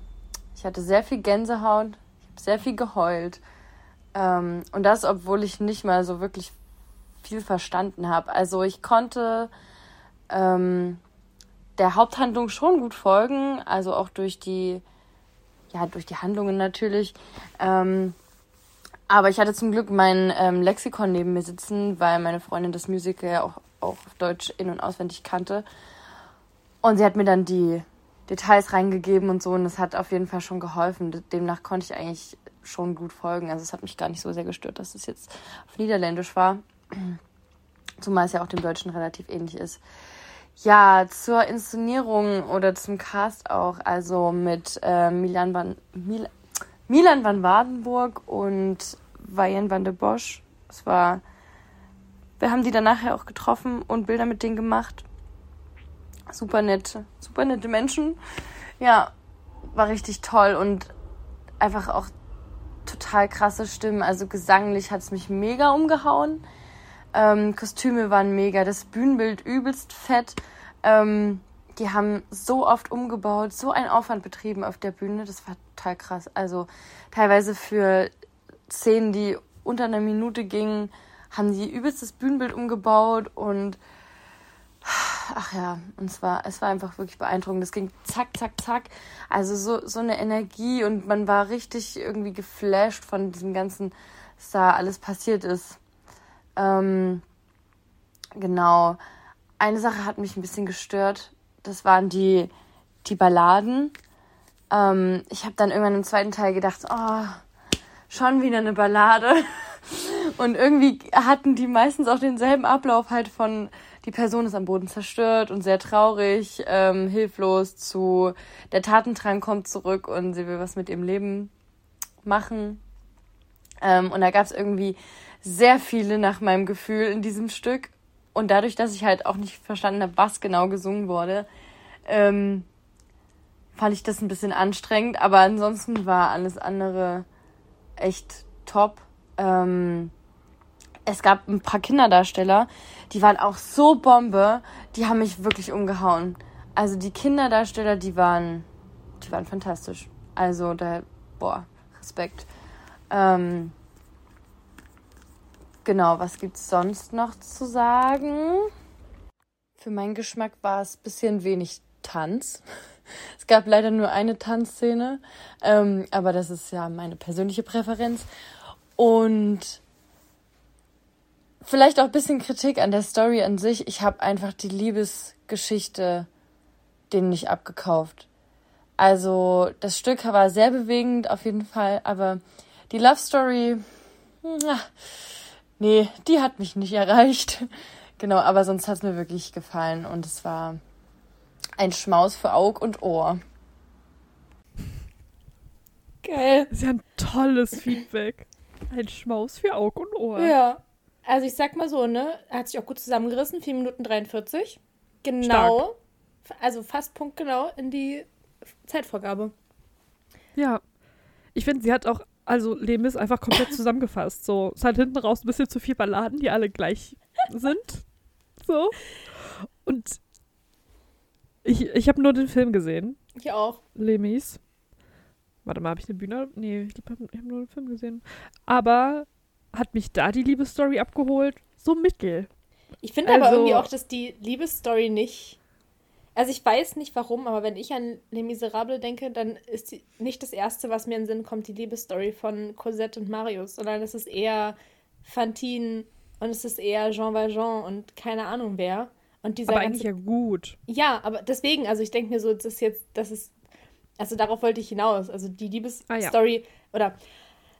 ich hatte sehr viel Gänsehaut, ich habe sehr viel geheult. Ähm, und das, obwohl ich nicht mal so wirklich viel verstanden habe. Also ich konnte ähm, der Haupthandlung schon gut folgen, also auch durch die, ja, durch die Handlungen natürlich. Ähm, aber ich hatte zum Glück mein ähm, Lexikon neben mir sitzen, weil meine Freundin das Musical ja auch, auch auf Deutsch in- und auswendig kannte. Und sie hat mir dann die Details reingegeben und so und das hat auf jeden Fall schon geholfen. Demnach konnte ich eigentlich schon gut folgen. Also es hat mich gar nicht so sehr gestört, dass es jetzt auf Niederländisch war. Zumal es ja auch dem Deutschen relativ ähnlich ist. Ja, zur Inszenierung oder zum Cast auch. Also mit äh, Milan, van, Mil Milan van Wadenburg und Wayen van de Bosch. Es war. Wir haben die dann nachher auch getroffen und Bilder mit denen gemacht. Super nett, super nette Menschen. Ja, war richtig toll und einfach auch total krasse Stimmen. Also gesanglich hat es mich mega umgehauen. Ähm, Kostüme waren mega, das Bühnenbild übelst fett. Ähm, die haben so oft umgebaut, so einen Aufwand betrieben auf der Bühne. Das war total krass. Also teilweise für Szenen, die unter einer Minute gingen, haben die übelst das Bühnenbild umgebaut und ach ja, und es war, es war einfach wirklich beeindruckend. Das ging zack, zack, zack. Also so, so eine Energie und man war richtig irgendwie geflasht von diesem ganzen, was da alles passiert ist. Ähm, genau. Eine Sache hat mich ein bisschen gestört. Das waren die, die Balladen. Ähm, ich habe dann irgendwann im zweiten Teil gedacht, oh, schon wieder eine Ballade. Und irgendwie hatten die meistens auch denselben Ablauf halt von, die Person ist am Boden zerstört und sehr traurig, ähm, hilflos zu, der Tatendrang kommt zurück und sie will was mit ihrem Leben machen. Ähm, und da gab es irgendwie sehr viele nach meinem Gefühl in diesem Stück. Und dadurch, dass ich halt auch nicht verstanden habe, was genau gesungen wurde, ähm, fand ich das ein bisschen anstrengend. Aber ansonsten war alles andere echt top. Ähm, es gab ein paar Kinderdarsteller, die waren auch so Bombe, die haben mich wirklich umgehauen. Also die Kinderdarsteller, die waren, die waren fantastisch. Also da, boah, Respekt. Ähm, genau, was gibt's sonst noch zu sagen? Für meinen Geschmack war es ein bisschen wenig Tanz. Es gab leider nur eine Tanzszene, ähm, aber das ist ja meine persönliche Präferenz. Und vielleicht auch ein bisschen Kritik an der Story an sich. Ich habe einfach die Liebesgeschichte denen nicht abgekauft. Also das Stück war sehr bewegend auf jeden Fall, aber die Love Story, nee, die hat mich nicht erreicht. Genau, aber sonst hat es mir wirklich gefallen und es war ein Schmaus für Aug und Ohr. Geil. Das ist ja ein tolles Feedback. Ein Schmaus für Aug und Ohr. Ja. Also ich sag mal so, ne? Hat sich auch gut zusammengerissen. 4 Minuten 43. Genau. Stark. Also fast punktgenau in die Zeitvorgabe. Ja. Ich finde, sie hat auch, also Lemis einfach komplett zusammengefasst. So, es hat hinten raus ein bisschen zu viel Balladen, die alle gleich sind. So. Und ich, ich habe nur den Film gesehen. Ich auch. Lemis. Warte mal, habe ich eine Bühne? Nee, ich glaube, ich habe nur den Film gesehen. Aber hat mich da die Liebesstory abgeholt? So mittel. Ich finde also, aber irgendwie auch, dass die Liebesstory nicht. Also ich weiß nicht warum, aber wenn ich an Les Miserables denke, dann ist die, nicht das Erste, was mir in den Sinn kommt, die Liebesstory von Cosette und Marius, sondern es ist eher Fantine und es ist eher Jean Valjean und keine Ahnung wer. Und dieser aber eigentlich ja gut. Ja, aber deswegen, also ich denke mir so, das ist jetzt, das ist, also darauf wollte ich hinaus. Also die Liebesstory, ah, ja. oder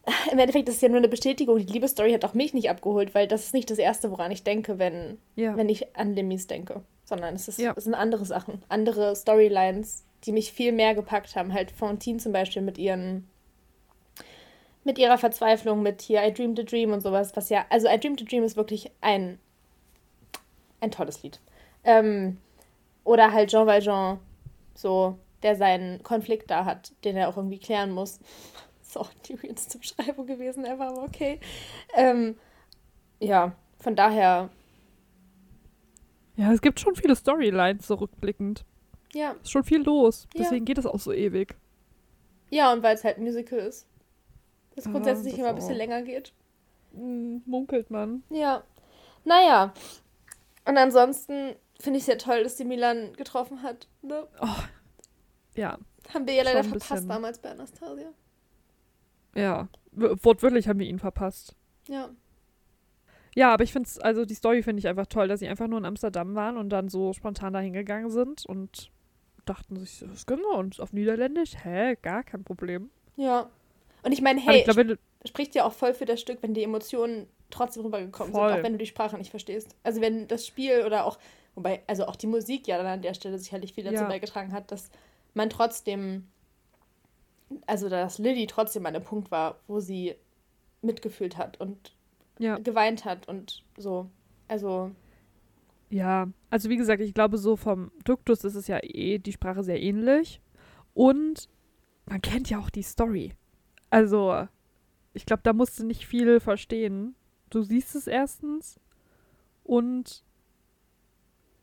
im Endeffekt ist es ja nur eine Bestätigung. Die Liebesstory hat auch mich nicht abgeholt, weil das ist nicht das Erste, woran ich denke, wenn, ja. wenn ich an Lemis denke. Sondern es, ist, ja. es sind andere Sachen, andere Storylines, die mich viel mehr gepackt haben. Halt Fontaine zum Beispiel mit ihren mit ihrer Verzweiflung, mit hier I Dreamed a Dream und sowas, was ja, also I Dreamed a Dream ist wirklich ein, ein tolles Lied. Ähm, oder halt Jean Valjean, so, der seinen Konflikt da hat, den er auch irgendwie klären muss. ist auch die weirdeste Beschreibung gewesen ever, aber okay. Ähm, ja, von daher. Ja, es gibt schon viele Storylines so rückblickend. Ja. Ist schon viel los. Deswegen ja. geht es auch so ewig. Ja, und weil es halt ein Musical ist. Das grundsätzlich ja, das immer ein bisschen länger geht. Hm, munkelt man. Ja. Naja. Und ansonsten finde ich es ja toll, dass die Milan getroffen hat. Ne? Oh. Ja. Haben wir ja leider verpasst damals bei Anastasia. Ja, wortwörtlich haben wir ihn verpasst. Ja. Ja, aber ich finde es, also die Story finde ich einfach toll, dass sie einfach nur in Amsterdam waren und dann so spontan da hingegangen sind und dachten sich, das können wir uns auf Niederländisch? Hä, gar kein Problem. Ja. Und ich meine, hey, ich glaub, sp spricht ja auch voll für das Stück, wenn die Emotionen trotzdem rübergekommen voll. sind, auch wenn du die Sprache nicht verstehst. Also wenn das Spiel oder auch, wobei, also auch die Musik ja dann an der Stelle sicherlich viel dazu ja. beigetragen hat, dass man trotzdem also dass Lilly trotzdem an einem Punkt war, wo sie mitgefühlt hat und ja. geweint hat und so. Also. Ja, also wie gesagt, ich glaube, so vom Duktus ist es ja eh die Sprache sehr ähnlich. Und man kennt ja auch die Story. Also, ich glaube, da musst du nicht viel verstehen. Du siehst es erstens und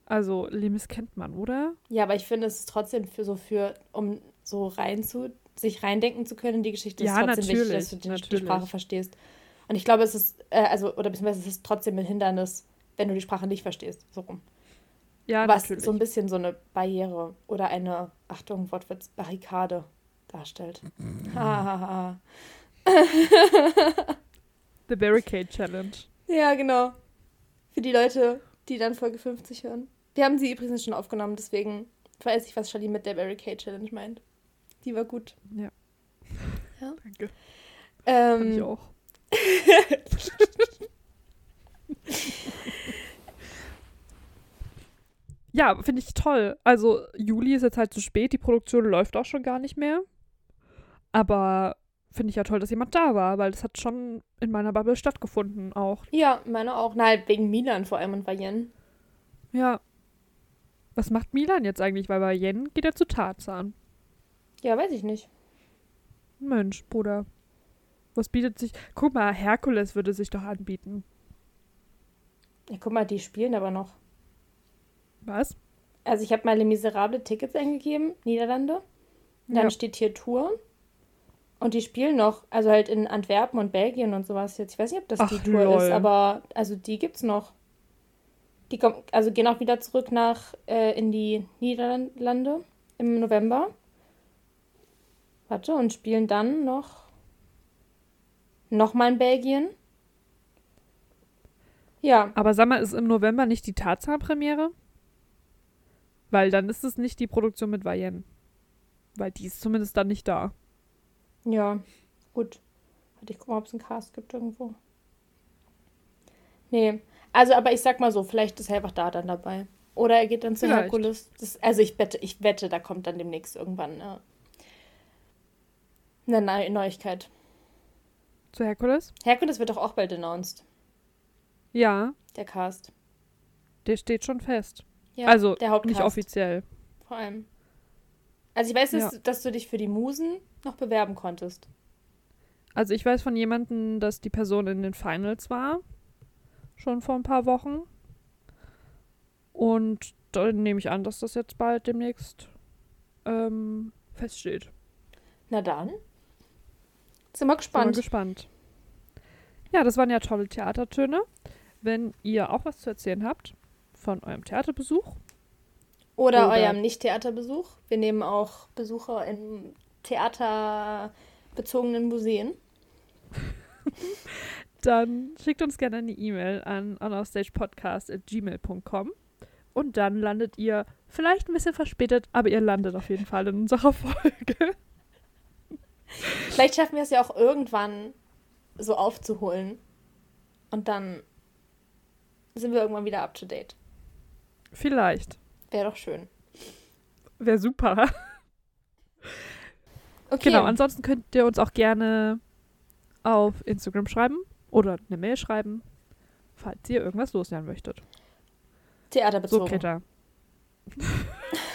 also Lemis kennt man, oder? Ja, aber ich finde es trotzdem für so für, um so rein zu sich reindenken zu können in die Geschichte, ja, ist trotzdem wichtig, dass du die, die, Sprache verstehst. Und ich glaube, es ist, äh, also, oder beziehungsweise es ist trotzdem ein Hindernis, wenn du die Sprache nicht verstehst. So rum. Ja, Was natürlich. so ein bisschen so eine Barriere oder eine, Achtung, Wortwitz, Barrikade darstellt. Hahaha. The Barricade Challenge. Ja, genau. Für die Leute, die dann Folge 50 hören. Wir haben sie übrigens schon aufgenommen, deswegen weiß ich, was Charlie mit der Barricade Challenge meint. Die war gut. Ja. ja. Danke. Ähm, ich auch ja, finde ich toll. Also, Juli ist jetzt halt zu spät, die Produktion läuft auch schon gar nicht mehr. Aber finde ich ja toll, dass jemand da war, weil das hat schon in meiner Bubble stattgefunden auch. Ja, meine auch. Na, halt wegen Milan vor allem und Bayern. Ja. Was macht Milan jetzt eigentlich? Weil bei Bayern geht er zu Tarzan. Ja, weiß ich nicht. Mensch, Bruder. Was bietet sich. Guck mal, Herkules würde sich doch anbieten. Ja, guck mal, die spielen aber noch. Was? Also ich habe meine miserable Tickets eingegeben, Niederlande. Und dann Ja. steht hier Tour. Und die spielen noch, also halt in Antwerpen und Belgien und sowas jetzt. Ich weiß nicht, ob das Ach, die Tour lol. ist, aber also die gibt's noch. Die kommen, also gehen auch wieder zurück nach äh, in die Niederlande im November. Warte, und spielen dann noch nochmal in Belgien. Ja, Aber sag mal, ist im November nicht die Tarzan-Premiere? Weil dann ist es nicht die Produktion mit Vayen. Weil die ist zumindest dann nicht da. Ja, gut. Warte, ich guck mal, ob es einen Cast gibt irgendwo. Nee. Also, aber ich sag mal so, vielleicht ist er einfach da dann dabei. Oder er geht dann zu Vielleicht. Herkules. Das, also ich wette, ich wette, da kommt dann demnächst irgendwann äh, eine Neu Neuigkeit. Zu Herkules? Herkules wird doch auch bald announced, Ja, der Cast. der steht schon fest. Ja, also der Hauptcast. nicht offiziell. Vor allem. Also ich weiß, dass, Ja. dass du dich für die Musen noch bewerben konntest. Also ich weiß von jemandem, dass die Person in den Finals war. Schon vor ein paar Wochen. Und dann nehme ich an, dass das jetzt bald demnächst ähm, feststeht. Na dann. Sind wir Bin mal gespannt. gespannt. Ja, das waren ja tolle Theatertöne. Wenn ihr auch was zu erzählen habt von eurem Theaterbesuch, Oder, Oder- eurem Nicht-Theaterbesuch. Wir nehmen auch Besucher in theaterbezogenen Museen. dann schickt uns gerne eine E-Mail an onourstagepodcast.gmail.com und dann landet ihr vielleicht ein bisschen verspätet, aber ihr landet auf jeden Fall in unserer Folge. Vielleicht schaffen wir es ja auch irgendwann so aufzuholen. Und dann sind wir irgendwann wieder up to date. Vielleicht. Wäre doch schön. Wäre super. Okay. Genau, ansonsten könnt ihr uns auch gerne auf Instagram schreiben oder eine Mail schreiben, falls ihr irgendwas loswerden möchtet. So, Theaterbezogen.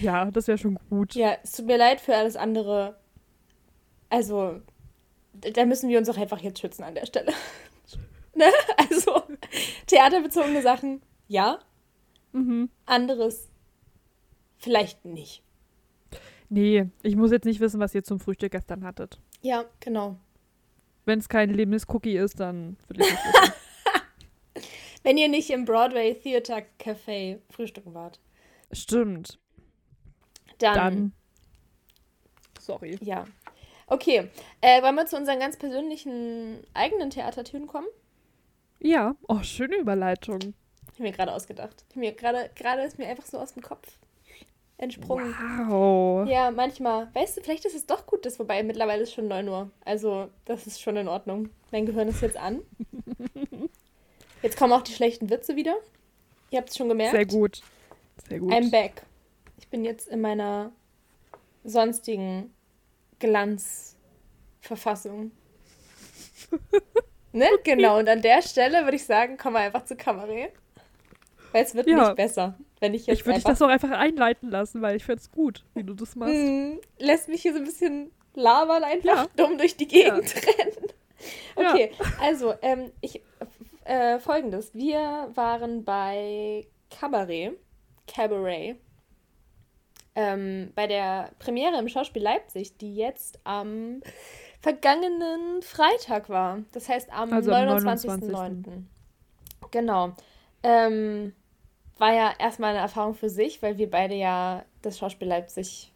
Ja, das wäre schon gut. ja, es tut mir leid für alles andere. Also, da müssen wir uns auch einfach jetzt schützen an der Stelle. ne? Also, theaterbezogene Sachen, ja. Mhm. Anderes vielleicht nicht. Nee, ich muss jetzt nicht wissen, was ihr zum Frühstück gestern hattet. Ja, genau. Wenn es kein Lemnis-Cookie ist, dann will ich nicht wissen. Wenn ihr nicht im Broadway Theater Café frühstücken wart, Stimmt. Dann, Dann. Sorry. ja. Okay, äh, wollen wir zu unseren ganz persönlichen eigenen Theatertüren kommen? Ja. Oh, schöne Überleitung. Ich mir gerade ausgedacht. Ich hab mir gerade gerade ist mir einfach so aus dem Kopf entsprungen. Wow. Ja, manchmal. Weißt du, vielleicht ist es doch gut, dass wobei mittlerweile ist schon 9 Uhr. Also, das ist schon in Ordnung. Mein Gehirn ist jetzt an. Jetzt kommen auch die schlechten Witze wieder. Ihr habt es schon gemerkt. Sehr gut. Sehr gut. I'm back. Ich bin jetzt in meiner sonstigen Glanzverfassung. ne? Genau. Und an der Stelle würde ich sagen, kommen wir einfach zu Kabarett. Weil es wird Ja. nicht besser, wenn ich jetzt Ich würde dich das auch einfach einleiten lassen, weil ich finde es gut, wie du das machst. Mm, lässt mich hier so ein bisschen labern, einfach Ja. dumm durch die Gegend rennen. Ja. Okay, also, ähm, ich, äh, folgendes. Wir waren bei Cabaret, Cabaret, ähm, bei der Premiere im Schauspiel Leipzig, die jetzt am vergangenen Freitag war. Das heißt am Also am 29.09. Genau. Ähm, war ja erstmal eine Erfahrung für sich, weil wir beide ja das Schauspiel Leipzig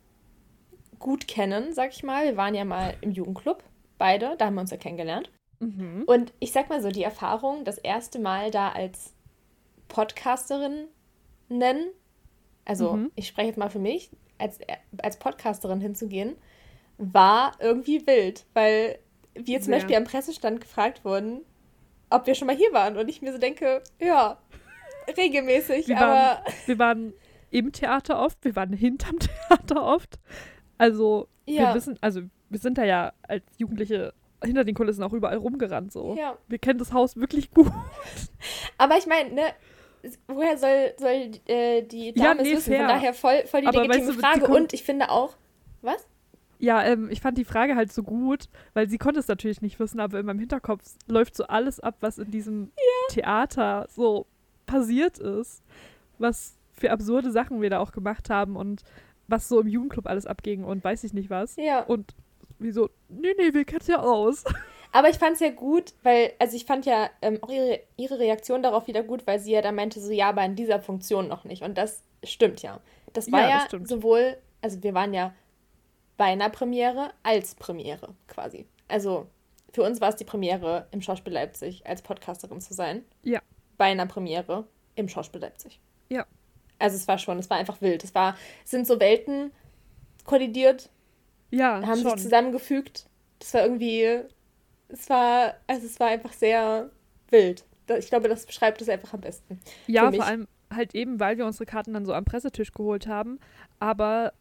gut kennen, sag ich mal. Wir waren ja mal im Jugendclub, beide, da haben wir uns ja kennengelernt. Mhm. Und ich sag mal so, die Erfahrung, das erste Mal da als Podcasterin nennen, also Mhm. ich spreche jetzt mal für mich, als, als Podcasterin hinzugehen, war irgendwie wild, weil wir zum Sehr. Beispiel am Pressestand gefragt wurden, ob wir schon mal hier waren und ich mir so denke, ja, regelmäßig, Wir aber waren, wir waren im Theater oft, wir waren hinterm Theater oft. Also, wir ja. wissen, also wir sind da ja als Jugendliche hinter den Kulissen auch überall rumgerannt so. ja. Wir kennen das Haus wirklich gut. Aber ich meine, ne, woher soll, soll äh, die Ja, Dame es nee, wissen? fair. Von daher voll, voll die Aber legitime weißt du, Frage. Und ich finde auch, was? Ja, ähm, ich fand die Frage halt so gut, weil sie konnte es natürlich nicht wissen, aber in meinem Hinterkopf läuft so alles ab, was in diesem Theater so passiert ist. Was für absurde Sachen wir da auch gemacht haben und was so im Jugendclub alles abging und weiß ich nicht was. Ja. Und wieso, nee, nee, wir kennen ja aus. Aber ich fand es ja gut, weil, also ich fand ja ähm, auch ihre, ihre Reaktion darauf wieder gut, weil sie ja da meinte, so ja, aber in dieser Funktion noch nicht. Und das stimmt ja. Das war Ja, ja, das sowohl, also wir waren ja bei einer Premiere als Premiere quasi. Also für uns war es die Premiere im Schauspiel Leipzig als Podcasterin zu sein. Ja. Bei einer Premiere im Schauspiel Leipzig. Ja. Also es war schon, es war einfach wild. Es war, es sind so Welten kollidiert, Ja, haben schon. sich zusammengefügt. Das war irgendwie, es war, also es war einfach sehr wild. Ich glaube, das beschreibt es einfach am besten. Ja, vor allem halt eben, weil wir unsere Karten dann so am Pressetisch geholt haben, aber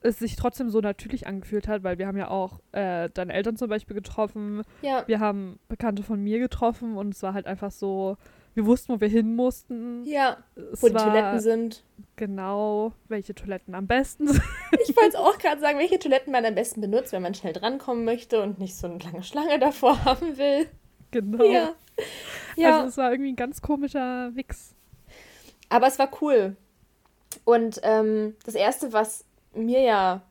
es sich trotzdem so natürlich angefühlt hat, weil wir haben ja auch äh, deine Eltern zum Beispiel getroffen, Ja, wir haben Bekannte von mir getroffen und es war halt einfach so, wir wussten, wo wir hin mussten. ja, Es wo die Toiletten sind. Genau, welche Toiletten am besten sind. Ich wollte es auch gerade sagen, welche Toiletten man am besten benutzt, wenn man schnell drankommen möchte und nicht so eine lange Schlange davor haben will. genau. Ja. Ja, Also es war irgendwie ein ganz komischer Wix. aber es war cool. Und ähm, das Erste, was mir ja,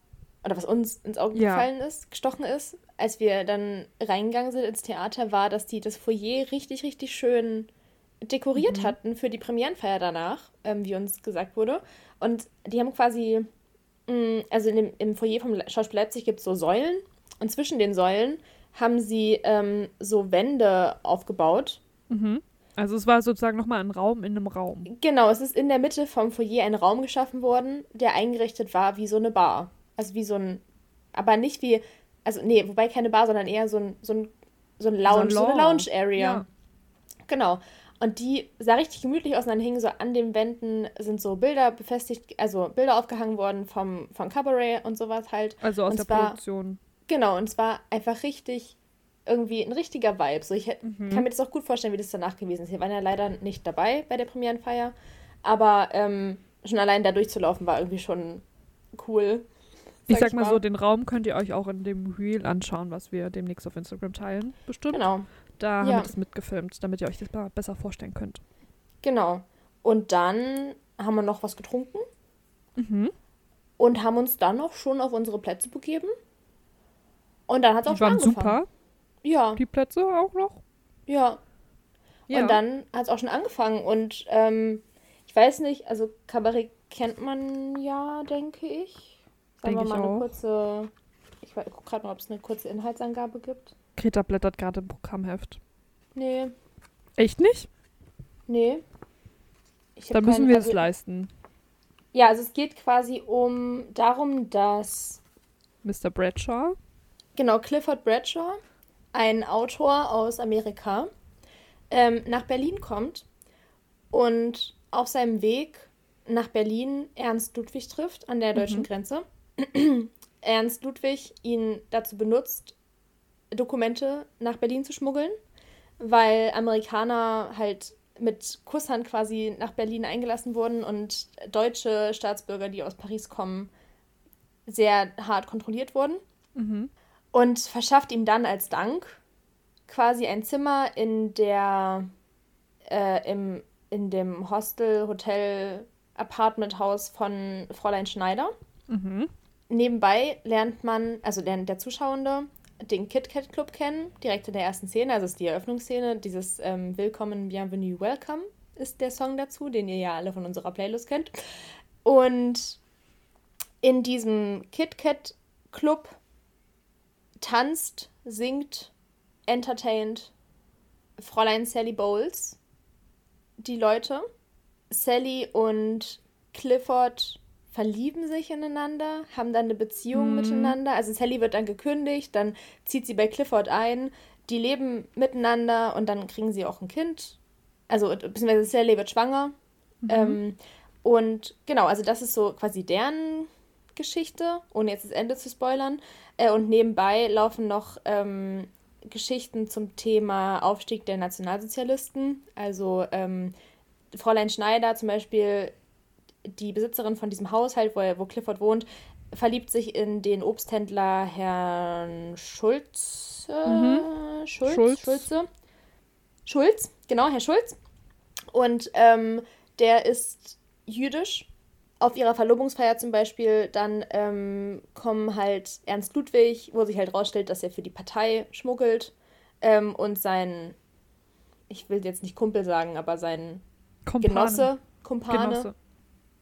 oder was uns ins Auge Ja. gefallen ist, gestochen ist, als wir dann reingegangen sind ins Theater, war, dass die das Foyer richtig, richtig schön dekoriert Mhm. hatten für die Premierenfeier danach, ähm, wie uns gesagt wurde. Und die haben quasi, mh, also in dem, im Foyer vom Schauspiel Leipzig gibt es so Säulen und zwischen den Säulen haben sie ähm, so Wände aufgebaut. Mhm. Also es war sozusagen nochmal ein Raum in einem Raum. Genau, es ist in der Mitte vom Foyer ein Raum geschaffen worden, der eingerichtet war wie so eine Bar. Also wie so ein, aber nicht wie, also nee, wobei keine Bar, sondern eher so ein, so ein, so ein Lounge, so, eine Lounge. Lounge-Area. Ja. Genau. Und die sah richtig gemütlich aus und dann hingen so an den Wänden sind so Bilder befestigt, also Bilder aufgehangen worden vom, vom Cabaret und sowas halt. Also aus Und der zwar- Produktion. Genau, und es war einfach richtig, irgendwie ein richtiger Vibe. So, ich Mhm. kann mir das auch gut vorstellen, wie das danach gewesen ist. Wir waren ja leider nicht dabei bei der Premierenfeier, aber ähm, schon allein da durchzulaufen war irgendwie schon cool. Ich sag mal so, den Raum könnt ihr euch auch in dem Reel anschauen, was wir demnächst auf Instagram teilen. Bestimmt. Genau, Da haben Ja. wir das mitgefilmt, damit ihr euch das besser vorstellen könnt. genau. Und dann haben wir noch was getrunken Mhm. und haben uns dann auch schon auf unsere Plätze begeben. Und dann hat es auch schon angefangen. super, Ja, die Plätze auch noch. ja. Und dann hat es auch schon angefangen. Und ähm, ich weiß nicht, also Kabarett kennt man ja, denke ich. Sagen Denk wir mal eine auch. kurze. Ich gucke gerade mal, ob es eine kurze Inhaltsangabe gibt. Greta blättert gerade im Programmheft. Nee, Echt nicht? nee. Dann müssen keinen- wir also, es leisten. Ja, also es geht quasi um darum, dass Mr. Bradshaw. genau Clifford Bradshaw, ein Autor aus Amerika, ähm, nach Berlin kommt und auf seinem Weg nach Berlin Ernst Ludwig trifft an der deutschen Mhm. Grenze. Ernst Ludwig ihn dazu benutzt, Dokumente nach Berlin zu schmuggeln, weil Amerikaner halt mit Kusshand quasi nach Berlin eingelassen wurden und deutsche Staatsbürger, die aus Paris kommen, sehr hart kontrolliert wurden Mhm. und verschafft ihm dann als Dank quasi ein Zimmer in der äh, im, in dem Hostel, Hotel, Apartmenthaus von Fräulein Schneider. Mhm. Nebenbei lernt man, also lernt der Zuschauende, den Kit Kat Club kennen, direkt in der ersten Szene, also ist die Eröffnungsszene, dieses ähm, Willkommen, Bienvenue, Welcome ist der Song dazu, den ihr ja alle von unserer Playlist kennt. Und in diesem Kit Kat Club tanzt, singt, entertaint Fräulein Sally Bowles die Leute. Sally und Clifford verlieben sich ineinander, haben dann eine Beziehung Mhm. miteinander. Also Sally wird dann gekündigt, dann zieht sie bei Clifford ein, die leben miteinander und dann kriegen sie auch ein Kind. also beziehungsweise Sally wird schwanger. Mhm. Ähm, und genau, also das ist so quasi deren Geschichte, ohne jetzt das Ende zu spoilern. Äh, und nebenbei laufen noch ähm, Geschichten zum Thema Aufstieg der Nationalsozialisten. Also ähm, Fräulein Schneider zum Beispiel, die Besitzerin von diesem Haushalt, wo, er, wo Clifford wohnt, verliebt sich in den Obsthändler Herrn Schulz. Mhm. Schulz? Schulz. Schulze? Schulz, genau, Herr Schulz. Und ähm, der ist jüdisch. Auf ihrer Verlobungsfeier zum Beispiel, dann ähm, kommen halt Ernst Ludwig, wo sich halt rausstellt, dass er für die Partei schmuggelt. Ähm, und sein, ich will jetzt nicht Kumpel sagen, aber sein Kumpane. Genosse, Kumpane. Genosse.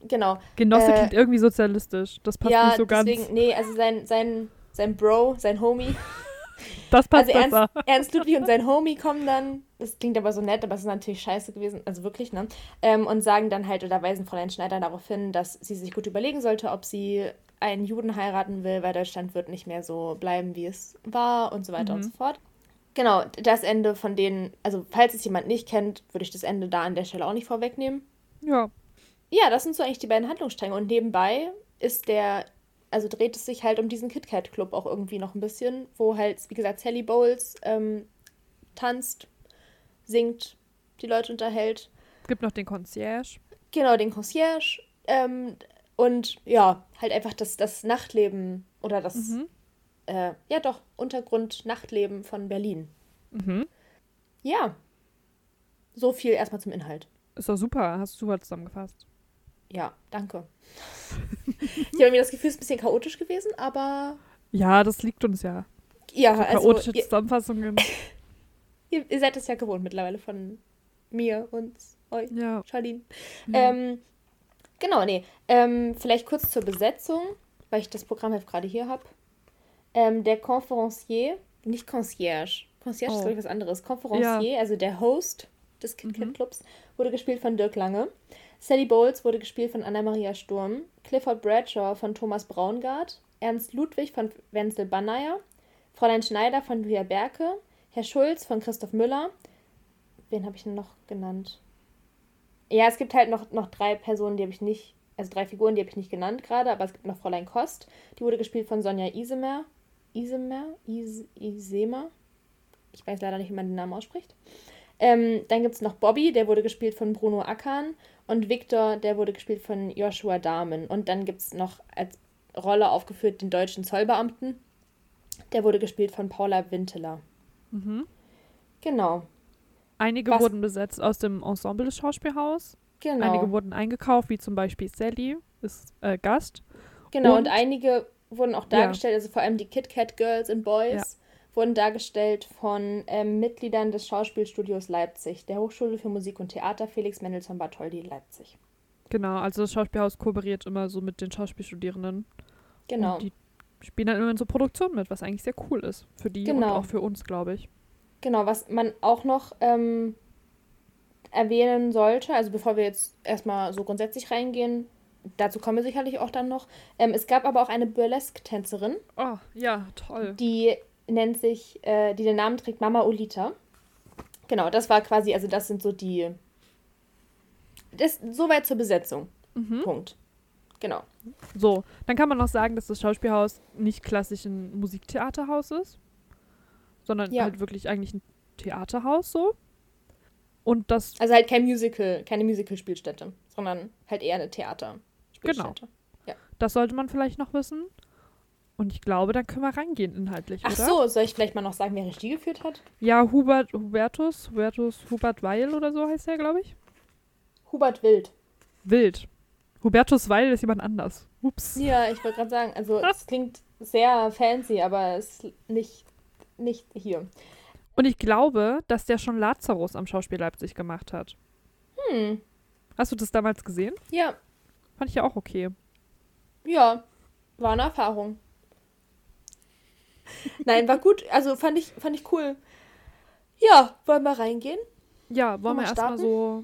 Genau. Genosse Äh, klingt irgendwie sozialistisch. Das passt ja, nicht so ganz. deswegen, nee, also sein, sein, sein Bro, sein Homie. das passt Also Ernst. Ernst Ludwig und sein Homie kommen dann, das klingt aber so nett, aber es ist natürlich scheiße gewesen, also wirklich, ne? Ähm, und sagen dann halt oder weisen Fräulein Schneider darauf hin, dass sie sich gut überlegen sollte, ob sie einen Juden heiraten will, weil Deutschland wird nicht mehr so bleiben, wie es war und so weiter und Mhm. so fort. Genau, das Ende von denen, also falls es jemand nicht kennt, würde ich das Ende da an der Stelle auch nicht vorwegnehmen. Ja. Ja, das sind so eigentlich die beiden Handlungsstränge. Und nebenbei ist der, also dreht es sich halt um diesen KitKat Club auch irgendwie noch ein bisschen, wo halt, wie gesagt, Sally Bowles ähm, tanzt, singt, die Leute unterhält. Es gibt noch den Concierge. Genau, den Concierge. Ähm, und ja, halt einfach das, das Nachtleben oder das, Mhm. äh, ja doch, Untergrund-Nachtleben von Berlin. Mhm. Ja. So viel erstmal zum Inhalt. Ist doch super. Hast du super zusammengefasst. Ja, danke. ich habe mir das Gefühl, es ist ein bisschen chaotisch gewesen, aber Ja, das liegt uns ja. ja, So also chaotische ihr, Zusammenfassungen. ihr, ihr seid es ja gewohnt mittlerweile von mir und euch, Ja. Charlene. Ja. Ähm, genau, nee. Ähm, vielleicht kurz zur Besetzung, weil ich das Programmheft gerade hier habe. Ähm, der Conferencier, nicht Concierge. Concierge ist, Oh. glaube ich, was anderes. Conferencier, also der Host des Mhm. KitKat Clubs, wurde gespielt von Dirk Lange. Sally Bowles wurde gespielt von Anna-Maria Sturm. Clifford Bradshaw von Thomas Braungart. Ernst Ludwig von Wenzel Banneyer. Fräulein Schneider von Julia Berke. Herr Schulz von Christoph Müller. Wen habe ich denn noch genannt? Ja, es gibt halt noch, noch drei Personen, die habe ich nicht, also drei Figuren, die habe ich nicht genannt gerade, aber es gibt noch Fräulein Kost, die wurde gespielt von Sonja Isemer. Isemer? Is, Isema? Ich weiß leider nicht, wie man den Namen ausspricht. Ähm, dann gibt es noch Bobby, der wurde gespielt von Bruno Ackern. Und Victor, der wurde gespielt von Joshua Dahmen. Und dann gibt es noch als Rolle aufgeführt den deutschen Zollbeamten. Der wurde gespielt von Paula Winteler. Mhm. Genau, Einige Was- wurden besetzt aus dem Ensemble des Schauspielhaus. genau. Einige wurden eingekauft, wie zum Beispiel Sally, ist äh, Gast. Genau, und, Und- einige wurden auch Ja. dargestellt, also vor allem die Kit Kat Girls and Boys wurden dargestellt von ähm, Mitgliedern des Schauspielstudios Leipzig, der Hochschule für Musik und Theater Felix Mendelssohn Bartholdy Leipzig. Genau, also das Schauspielhaus kooperiert immer so mit den Schauspielstudierenden. Genau. Und die spielen dann immer in so Produktionen mit, was eigentlich sehr cool ist. Für die und Genau. auch für uns, glaube ich. Genau, was man auch noch ähm, erwähnen sollte, also bevor wir jetzt erstmal so grundsätzlich reingehen, dazu kommen wir sicherlich auch dann noch. Ähm, es gab aber auch eine Burlesque-Tänzerin, Oh, ja, toll. die nennt sich, äh, die den Namen trägt Mama Olita. Genau, das war quasi, also das sind so die. Das, soweit zur Besetzung. Mhm. Punkt. Genau. So, dann kann man noch sagen, dass das Schauspielhaus nicht klassisch ein Musiktheaterhaus ist, sondern Ja. halt wirklich eigentlich ein Theaterhaus so. Und das, Also halt kein Musical, keine Musical-Spielstätte, sondern halt eher eine Theater-Spielstätte. das sollte man vielleicht noch wissen. Und ich glaube, dann können wir reingehen inhaltlich, Ach oder? so, soll ich vielleicht mal noch sagen, wer Regie geführt hat? Ja, Hubert, Hubertus, Hubertus, Hubert Weil oder so heißt er, glaube ich. Hubert Wild. Wild. Hubertus Weil ist jemand anders. Ups. Ja, ich wollte gerade sagen, also es klingt sehr fancy, aber es ist nicht, nicht hier. Und ich glaube, dass der schon Lazarus am Schauspiel Leipzig gemacht hat. Hm, Hast du das damals gesehen? ja, Fand ich ja auch okay. ja, war eine Erfahrung. Nein, war gut, also fand ich, fand ich cool. Ja, wollen wir reingehen? Ja, wollen wir wir erstmal so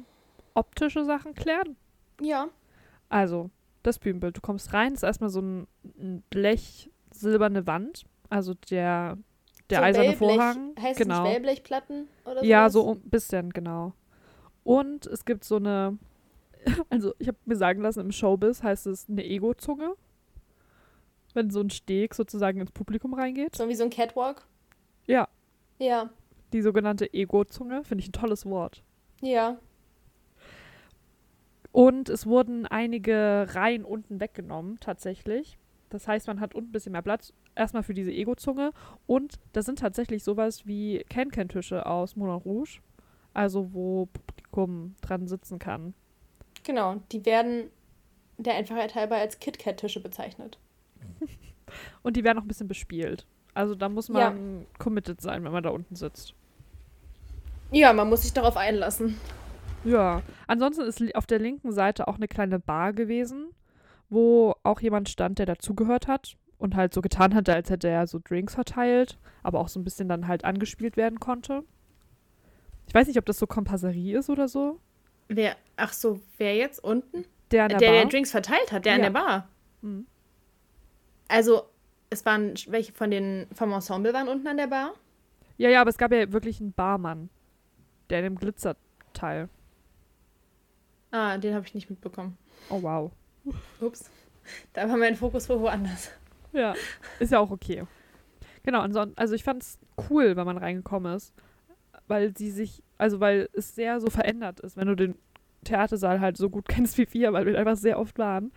optische Sachen klären? Ja. Also, das Bühnenbild. Du kommst rein, ist erstmal so ein, ein Blech, silberne Wand. Also der, der so eiserne Wellblech- Vorhang. Heißt genau. es nicht Wellblechplatten oder so? ja, so ein bisschen, genau. Und es gibt so eine, also ich habe mir sagen lassen, im Showbiz heißt es eine Ego-Zunge. Wenn so ein Steg sozusagen ins Publikum reingeht. So wie so ein Catwalk. Ja, Ja, die sogenannte Ego-Zunge, finde ich ein tolles Wort. ja. Und es wurden einige Reihen unten weggenommen, tatsächlich. Das heißt, man hat unten ein bisschen mehr Platz. Erstmal für diese Ego-Zunge. Und da sind tatsächlich sowas wie Can-Can-Tische aus Moulin Rouge. Also, wo Publikum dran sitzen kann. Genau, die werden der Einfachheit halber als KitKat-Tische bezeichnet. Und die werden auch ein bisschen bespielt. Also, da muss Ja. man committed sein, wenn man da unten sitzt. Ja, man muss sich darauf einlassen. Ja. Ansonsten ist auf der linken Seite auch eine kleine Bar gewesen, wo auch jemand stand, der dazugehört hat und halt so getan hatte, als hätte er so Drinks verteilt, aber auch so ein bisschen dann halt angespielt werden konnte. Ich weiß nicht, ob das so Kompasserie ist oder so. Wer, ach so, wer jetzt unten? Der an Der, der, der, Bar. Drinks verteilt hat, der an Ja. der Bar. Mhm. Also, es waren welche von den vom Ensemble waren unten an der Bar? Ja, ja, aber es gab ja wirklich einen Barmann, der in dem Glitzerteil. Ah, den habe ich nicht mitbekommen. Oh wow. Ups. Da war mein Fokus wohl woanders. Ja, ist ja auch okay. Genau, ansonsten, also ich fand es cool, wenn man reingekommen ist, weil sie sich, also weil es sehr so verändert ist, wenn du den Theatersaal halt so gut kennst wie wir, weil wir einfach sehr oft waren.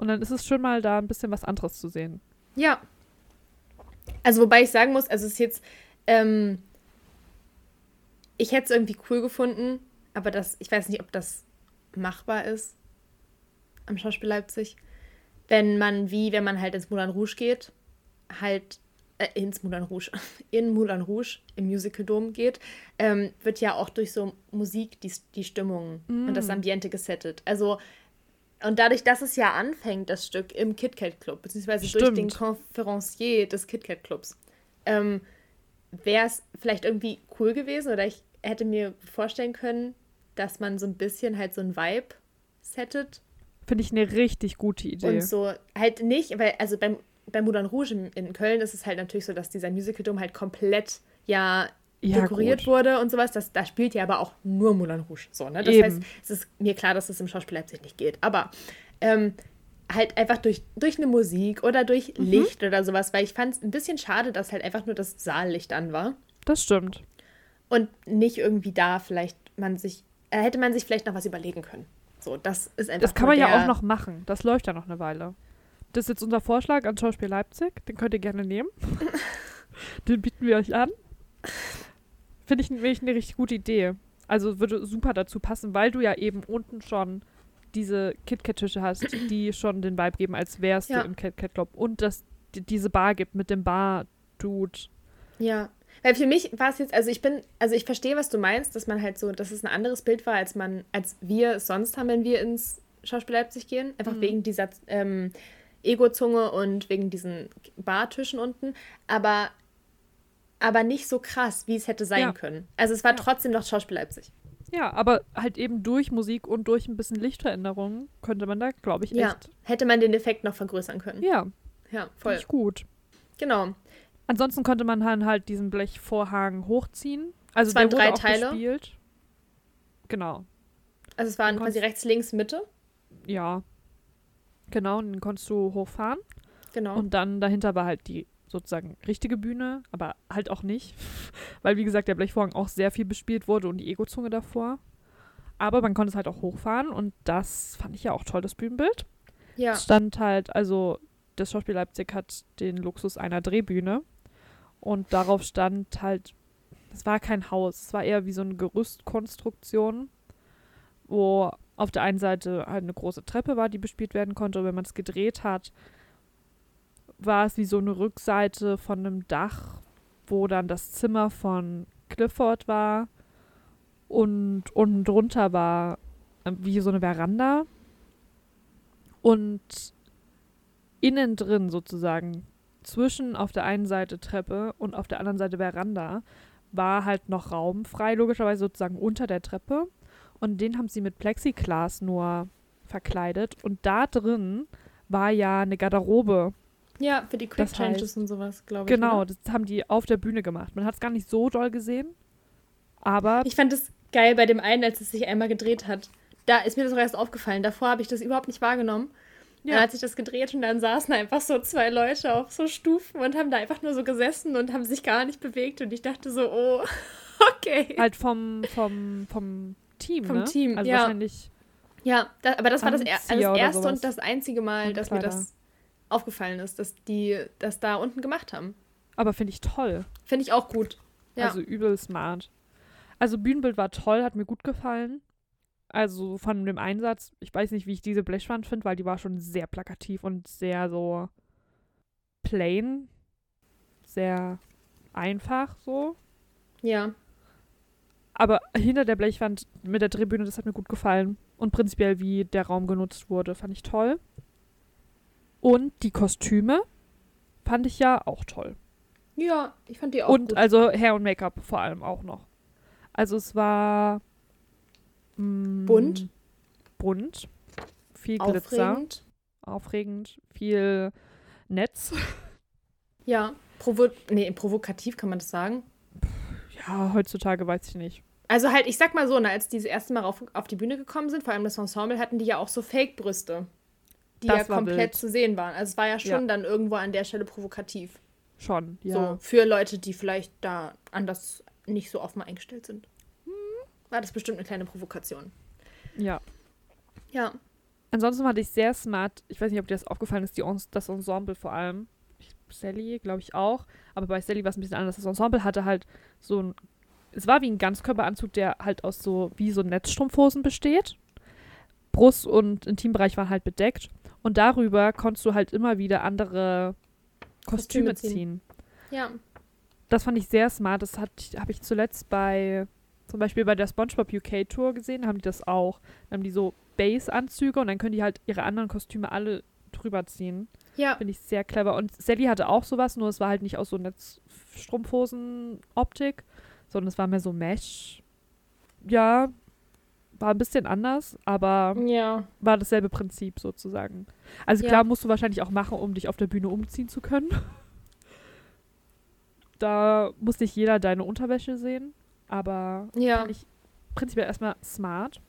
Und dann ist es schön mal da ein bisschen was anderes zu sehen. Ja. Also, wobei ich sagen muss, also es ist jetzt, ähm, ich hätte es irgendwie cool gefunden, aber das, ich weiß nicht, ob das machbar ist am Schauspiel Leipzig, wenn man wie, wenn man halt ins Moulin Rouge geht, halt äh, ins Moulin Rouge, in Moulin Rouge im Musical Dom geht, ähm, wird ja auch durch so Musik die, die Stimmung und das Mm. Ambiente gesettet. Also und dadurch, dass es ja anfängt, das Stück im KitKat Club, beziehungsweise durch Stimmt. den Konferencier des KitKat Clubs, ähm, wäre es vielleicht irgendwie cool gewesen oder ich hätte mir vorstellen können, dass man so ein bisschen halt so ein Vibe settet Finde ich eine richtig gute Idee. und so halt nicht, weil also beim, beim Moulin Rouge in, in Köln ist es halt natürlich so, dass dieser Musical Dome halt komplett ja ja, dekoriert gut. wurde und sowas. Das, da spielt ja aber auch nur Moulin Rouge. So, ne? Das Eben. heißt, es ist mir klar, dass das im Schauspiel Leipzig nicht geht. Aber ähm, halt einfach durch, durch eine Musik oder durch Mhm. Licht oder sowas, weil ich fand es ein bisschen schade, dass halt einfach nur das Saallicht an war Das stimmt. und nicht irgendwie da vielleicht man sich, äh, hätte man sich vielleicht noch was überlegen können. So, das ist einfach Das kann man ja auch noch machen. Das läuft ja noch eine Weile. Das ist jetzt unser Vorschlag an Schauspiel Leipzig. Den könnt ihr gerne nehmen. Den bieten wir euch an. Finde ich nämlich eine richtig gute Idee. Also würde super dazu passen, weil du ja eben unten schon diese KitKat-Tische hast, die schon den Vibe geben, als wärst Ja. du im KitKat Club. Und dass die, diese Bar gibt mit dem Bar-Dude. Ja, weil für mich war es jetzt, also ich bin, also ich verstehe, was du meinst, dass man halt so, dass es ein anderes Bild war, als man, als wir es sonst haben, wenn wir ins Schauspiel Leipzig gehen. Einfach Mhm. wegen dieser ähm, Ego-Zunge und wegen diesen Bartischen unten. Aber, aber nicht so krass, wie es hätte sein Ja. können. Also es war Ja. trotzdem noch Schauspiel Leipzig. Ja, aber halt eben durch Musik und durch ein bisschen Lichtveränderungen könnte man da, glaube ich, Ja. echt. Hätte man den Effekt noch vergrößern können. Ja, Ja, voll. voll. ich gut. Genau. Ansonsten konnte man dann halt diesen Blechvorhang hochziehen. Also Es waren der wurde drei auch Teile. gespielt. Genau. Also es waren quasi rechts, links, Mitte. Ja. Genau, und den konntest du hochfahren. Genau. Und dann dahinter war halt die sozusagen richtige Bühne, aber halt auch nicht. Weil, wie gesagt, der Blechvorhang auch sehr viel bespielt wurde und die Ego-Zunge davor. Aber man konnte es halt auch hochfahren und das fand ich ja auch toll, das Bühnenbild. ja. Es stand halt, also das Schauspiel Leipzig hat den Luxus einer Drehbühne und darauf stand halt, es war kein Haus, es war eher wie so eine Gerüstkonstruktion, wo auf der einen Seite halt eine große Treppe war, die bespielt werden konnte und wenn man es gedreht hat, war es wie so eine Rückseite von einem Dach, wo dann das Zimmer von Clifford war und unten drunter war äh, wie so eine Veranda und innen drin sozusagen, zwischen auf der einen Seite Treppe und auf der anderen Seite Veranda, war halt noch Raum frei, logischerweise sozusagen unter der Treppe. Und den haben sie mit Plexiglas nur verkleidet. Und da drin war ja eine Garderobe. Ja, für die Quick Das Changes heißt- und sowas, glaube ich. Genau, oder? das haben die auf der Bühne gemacht. Man hat es gar nicht so doll gesehen. Aber Ich fand es geil bei dem einen, als es sich einmal gedreht hat. Da ist mir das auch erst aufgefallen. Davor habe ich das überhaupt nicht wahrgenommen. Ja. Dann hat sich das gedreht und dann saßen einfach so zwei Leute auf so Stufen und haben da einfach nur so gesessen und haben sich gar nicht bewegt. Und ich dachte so, oh, okay. Halt vom, vom, vom Team, Vom ne? Team, Also ja. wahrscheinlich, Ja, da, aber das war das, er, also das erste und das einzige Mal, dass mir das aufgefallen ist, dass die das da unten gemacht haben. aber finde ich toll. Finde ich auch gut. Ja. Also übel smart. Also Bühnenbild war toll, hat mir gut gefallen. Also von dem Einsatz, ich weiß nicht, wie ich diese Blechwand finde, weil die war schon sehr plakativ und sehr so plain. Sehr einfach so. ja. Aber hinter der Blechwand mit der Tribüne, das hat mir gut gefallen. Und prinzipiell, wie der Raum genutzt wurde, fand ich toll. Und die Kostüme fand ich ja auch toll. Ja, ich fand die auch Und gut. also Hair und Make-up vor allem auch noch. Also es war mm, Bunt. Bunt. Viel Glitzer. Aufregend. Aufregend. Viel Netz. Ja. Provo nee, provokativ kann man das sagen. Ja, heutzutage weiß ich nicht. Also halt, ich sag mal so, ne, als die das erste Mal auf, auf die Bühne gekommen sind, vor allem das Ensemble, hatten die ja auch so Fake-Brüste, die Das ja komplett wild. zu sehen waren. Also es war ja schon Ja. dann irgendwo an der Stelle provokativ. Schon, ja. So, für Leute, die vielleicht da anders nicht so offen eingestellt sind. Hm. War das bestimmt eine kleine Provokation. Ja. Ja. Ansonsten fand ich sehr smart. Ich weiß nicht, ob dir das aufgefallen ist, die Ens das Ensemble vor allem. Ich- Sally, glaube ich auch. Aber bei Sally war es ein bisschen anders. Das Ensemble hatte halt so ein. Es war wie ein Ganzkörperanzug, der halt aus so wie so Netzstrumpfhosen besteht. Brust und Intimbereich waren halt bedeckt. Und darüber konntest du halt immer wieder andere Kostüme, Kostüme ziehen. ziehen. Ja. Das fand ich sehr smart. Das habe ich zuletzt bei, zum Beispiel bei der SpongeBob UK Tour gesehen, haben die das auch. Dann haben die so Base-Anzüge und dann können die halt ihre anderen Kostüme alle drüber ziehen. Ja. Finde ich sehr clever. Und Sally hatte auch sowas, nur es war halt nicht aus so Netzstrumpfhosen-Optik, sondern es war mehr so Mesh. Ja, war ein bisschen anders, aber Ja. war dasselbe Prinzip sozusagen. Also Ja. klar musst du wahrscheinlich auch machen, um dich auf der Bühne umziehen zu können. Da muss nicht jeder deine Unterwäsche sehen, aber Ja. fand ich prinzipiell erstmal smart.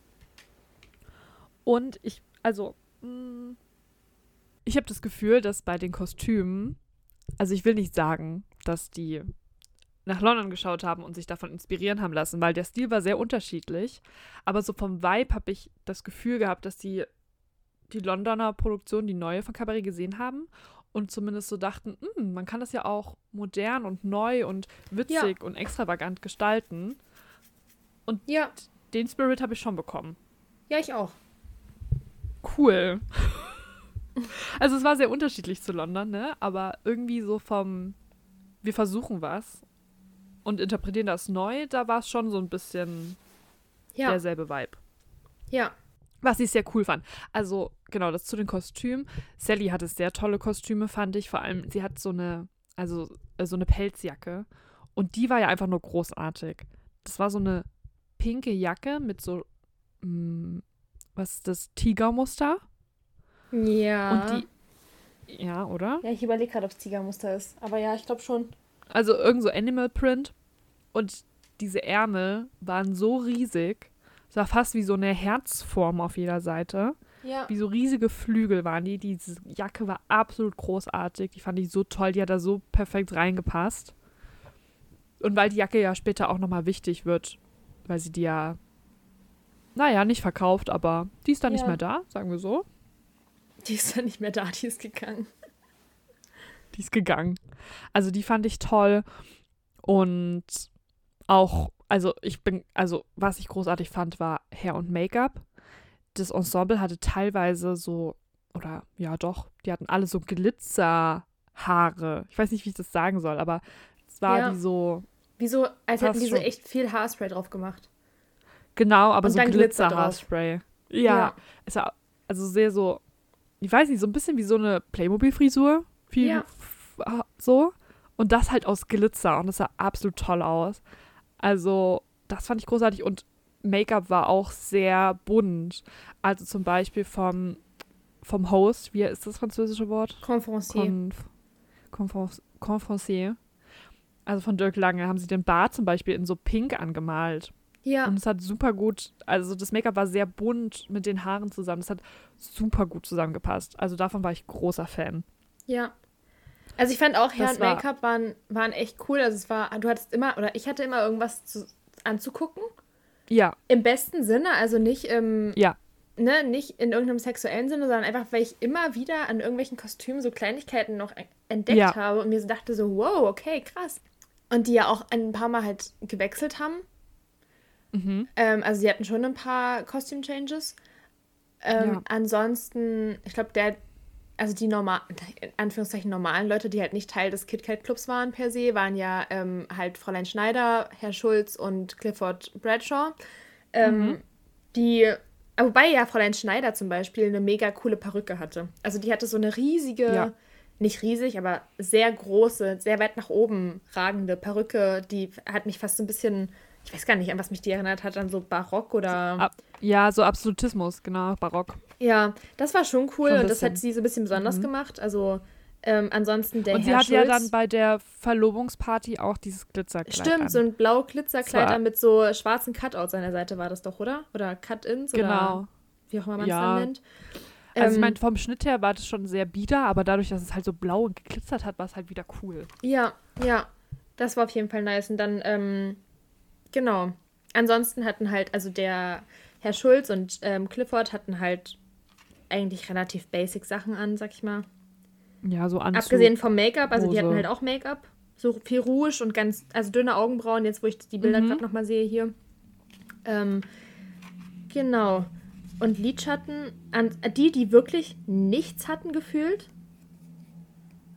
Und ich, also, mh, ich habe das Gefühl, dass bei den Kostümen, also ich will nicht sagen, dass die nach London geschaut haben und sich davon inspirieren haben lassen, weil der Stil war sehr unterschiedlich. Aber so vom Vibe habe ich das Gefühl gehabt, dass die die Londoner Produktion, die neue von Cabaret gesehen haben und zumindest so dachten, "Hm, man kann das ja auch modern und neu und witzig und extravagant gestalten. Ja. Den Spirit habe ich schon bekommen. Ja, ich auch. Cool. also es war sehr unterschiedlich zu London, ne? Aber irgendwie so vom, wir versuchen was und interpretieren das neu, da war es schon so ein bisschen Ja. derselbe Vibe. Ja. Was ich sehr cool fand. Also, genau, das zu den Kostümen. Sally hatte sehr tolle Kostüme, fand ich. Vor allem, sie hat so eine, also äh, so eine Pelzjacke. Und die war ja einfach nur großartig. Das war so eine pinke Jacke mit so, mh, was ist das, Tigermuster. Ja. Und die, ja, oder? ja, ich überlege gerade, ob es Tigermuster ist. Aber ja, ich glaube schon. Also irgend so Animal Print. Und diese Ärmel waren so riesig. Es war fast wie so eine Herzform auf jeder Seite. Ja. Wie so riesige Flügel waren die. Diese Jacke war absolut großartig. Die fand ich so toll. Die hat da so perfekt reingepasst. Und weil die Jacke ja später auch nochmal wichtig wird, weil sie die ja, naja, nicht verkauft, aber die ist dann nicht Ja. mehr da, sagen wir so. Die ist ja nicht mehr da, die ist gegangen. Die ist gegangen. Also die fand ich toll. Und auch, also ich bin, also was ich großartig fand, war Hair und Make-up. Das Ensemble hatte teilweise so, oder ja doch, die hatten alle so Glitzerhaare. Ich weiß nicht, wie ich das sagen soll, aber es war Ja. wie so, Wieso, als hätten die so echt viel Haarspray drauf gemacht. genau, aber Und so Glitzer. Glitzer-Haarspray. Ja, es war also sehr so, ich weiß nicht, so ein bisschen wie so eine Playmobil-Frisur. Viel Ja. so. Und das halt aus Glitzer und das sah absolut toll aus. Also, das fand ich großartig und Make-up war auch sehr bunt. Also zum Beispiel vom, vom Host, wie ist das französische Wort? Conferencier. Conf, Conference- Conferencier. Also von Dirk Lange haben sie den Bart zum Beispiel in so pink angemalt. Ja. Und es hat super gut, also das Make-up war sehr bunt mit den Haaren zusammen. Das hat super gut zusammengepasst. Also davon war ich großer Fan. Ja. Also ich fand auch Hair Das und Make-up waren, waren echt cool. Also es war, du hattest immer, oder ich hatte immer irgendwas zu, anzugucken. Ja, Im besten Sinne, also nicht im, ja. ne, nicht in irgendeinem sexuellen Sinne, sondern einfach, weil ich immer wieder an irgendwelchen Kostümen so Kleinigkeiten noch entdeckt Ja. habe und mir so dachte so, wow, okay, krass. Und die ja auch ein paar Mal halt gewechselt haben. Mhm. Ähm, also sie hatten schon ein paar Costume Changes. Ähm, Ja. Ansonsten, ich glaube, der, also die normal, in Anführungszeichen normalen Leute, die halt nicht Teil des KitKat Clubs waren per se, waren ja ähm, halt Fräulein Schneider, Herr Schulz und Clifford Bradshaw. Ähm, Die, aber wobei ja Fräulein Schneider zum Beispiel eine mega coole Perücke hatte. Also die hatte so eine riesige, Ja. nicht riesig, aber sehr große, sehr weit nach oben ragende Perücke. Die hat mich fast so ein bisschen, ich weiß gar nicht, an was mich die erinnert hat, an so Barock oder. Ja, so Absolutismus, genau, Barock. Ja, das war schon cool Schon und das hat sie so ein bisschen besonders gemacht. Also ähm, ansonsten der Und sie Herr hat Schulz. ja dann bei der Verlobungsparty auch dieses Glitzerkleid Stimmt, an. so ein blau Glitzerkleid Zwar- mit so schwarzen Cutouts an der Seite war das doch, oder? Oder Cut-Ins oder Genau. wie auch immer man es Ja. dann nennt. Also ich Ähm, meine, vom Schnitt her war das schon sehr bieder, aber dadurch, dass es halt so blau und geglitzert hat, war es halt wieder cool. Ja, ja, das war auf jeden Fall nice. Und dann, ähm, genau. Ansonsten hatten halt, also der Herr Schulz und ähm, Clifford hatten halt eigentlich relativ basic Sachen an, sag ich mal. Ja, so Anzug. Abgesehen vom Make-up, also die Hose. hatten halt auch Make-up. So viel Rouge und ganz, also dünne Augenbrauen, jetzt wo ich die Bilder Mhm. gerade nochmal sehe hier. Ähm, genau. Und Lidschatten, an, die, die wirklich nichts hatten gefühlt,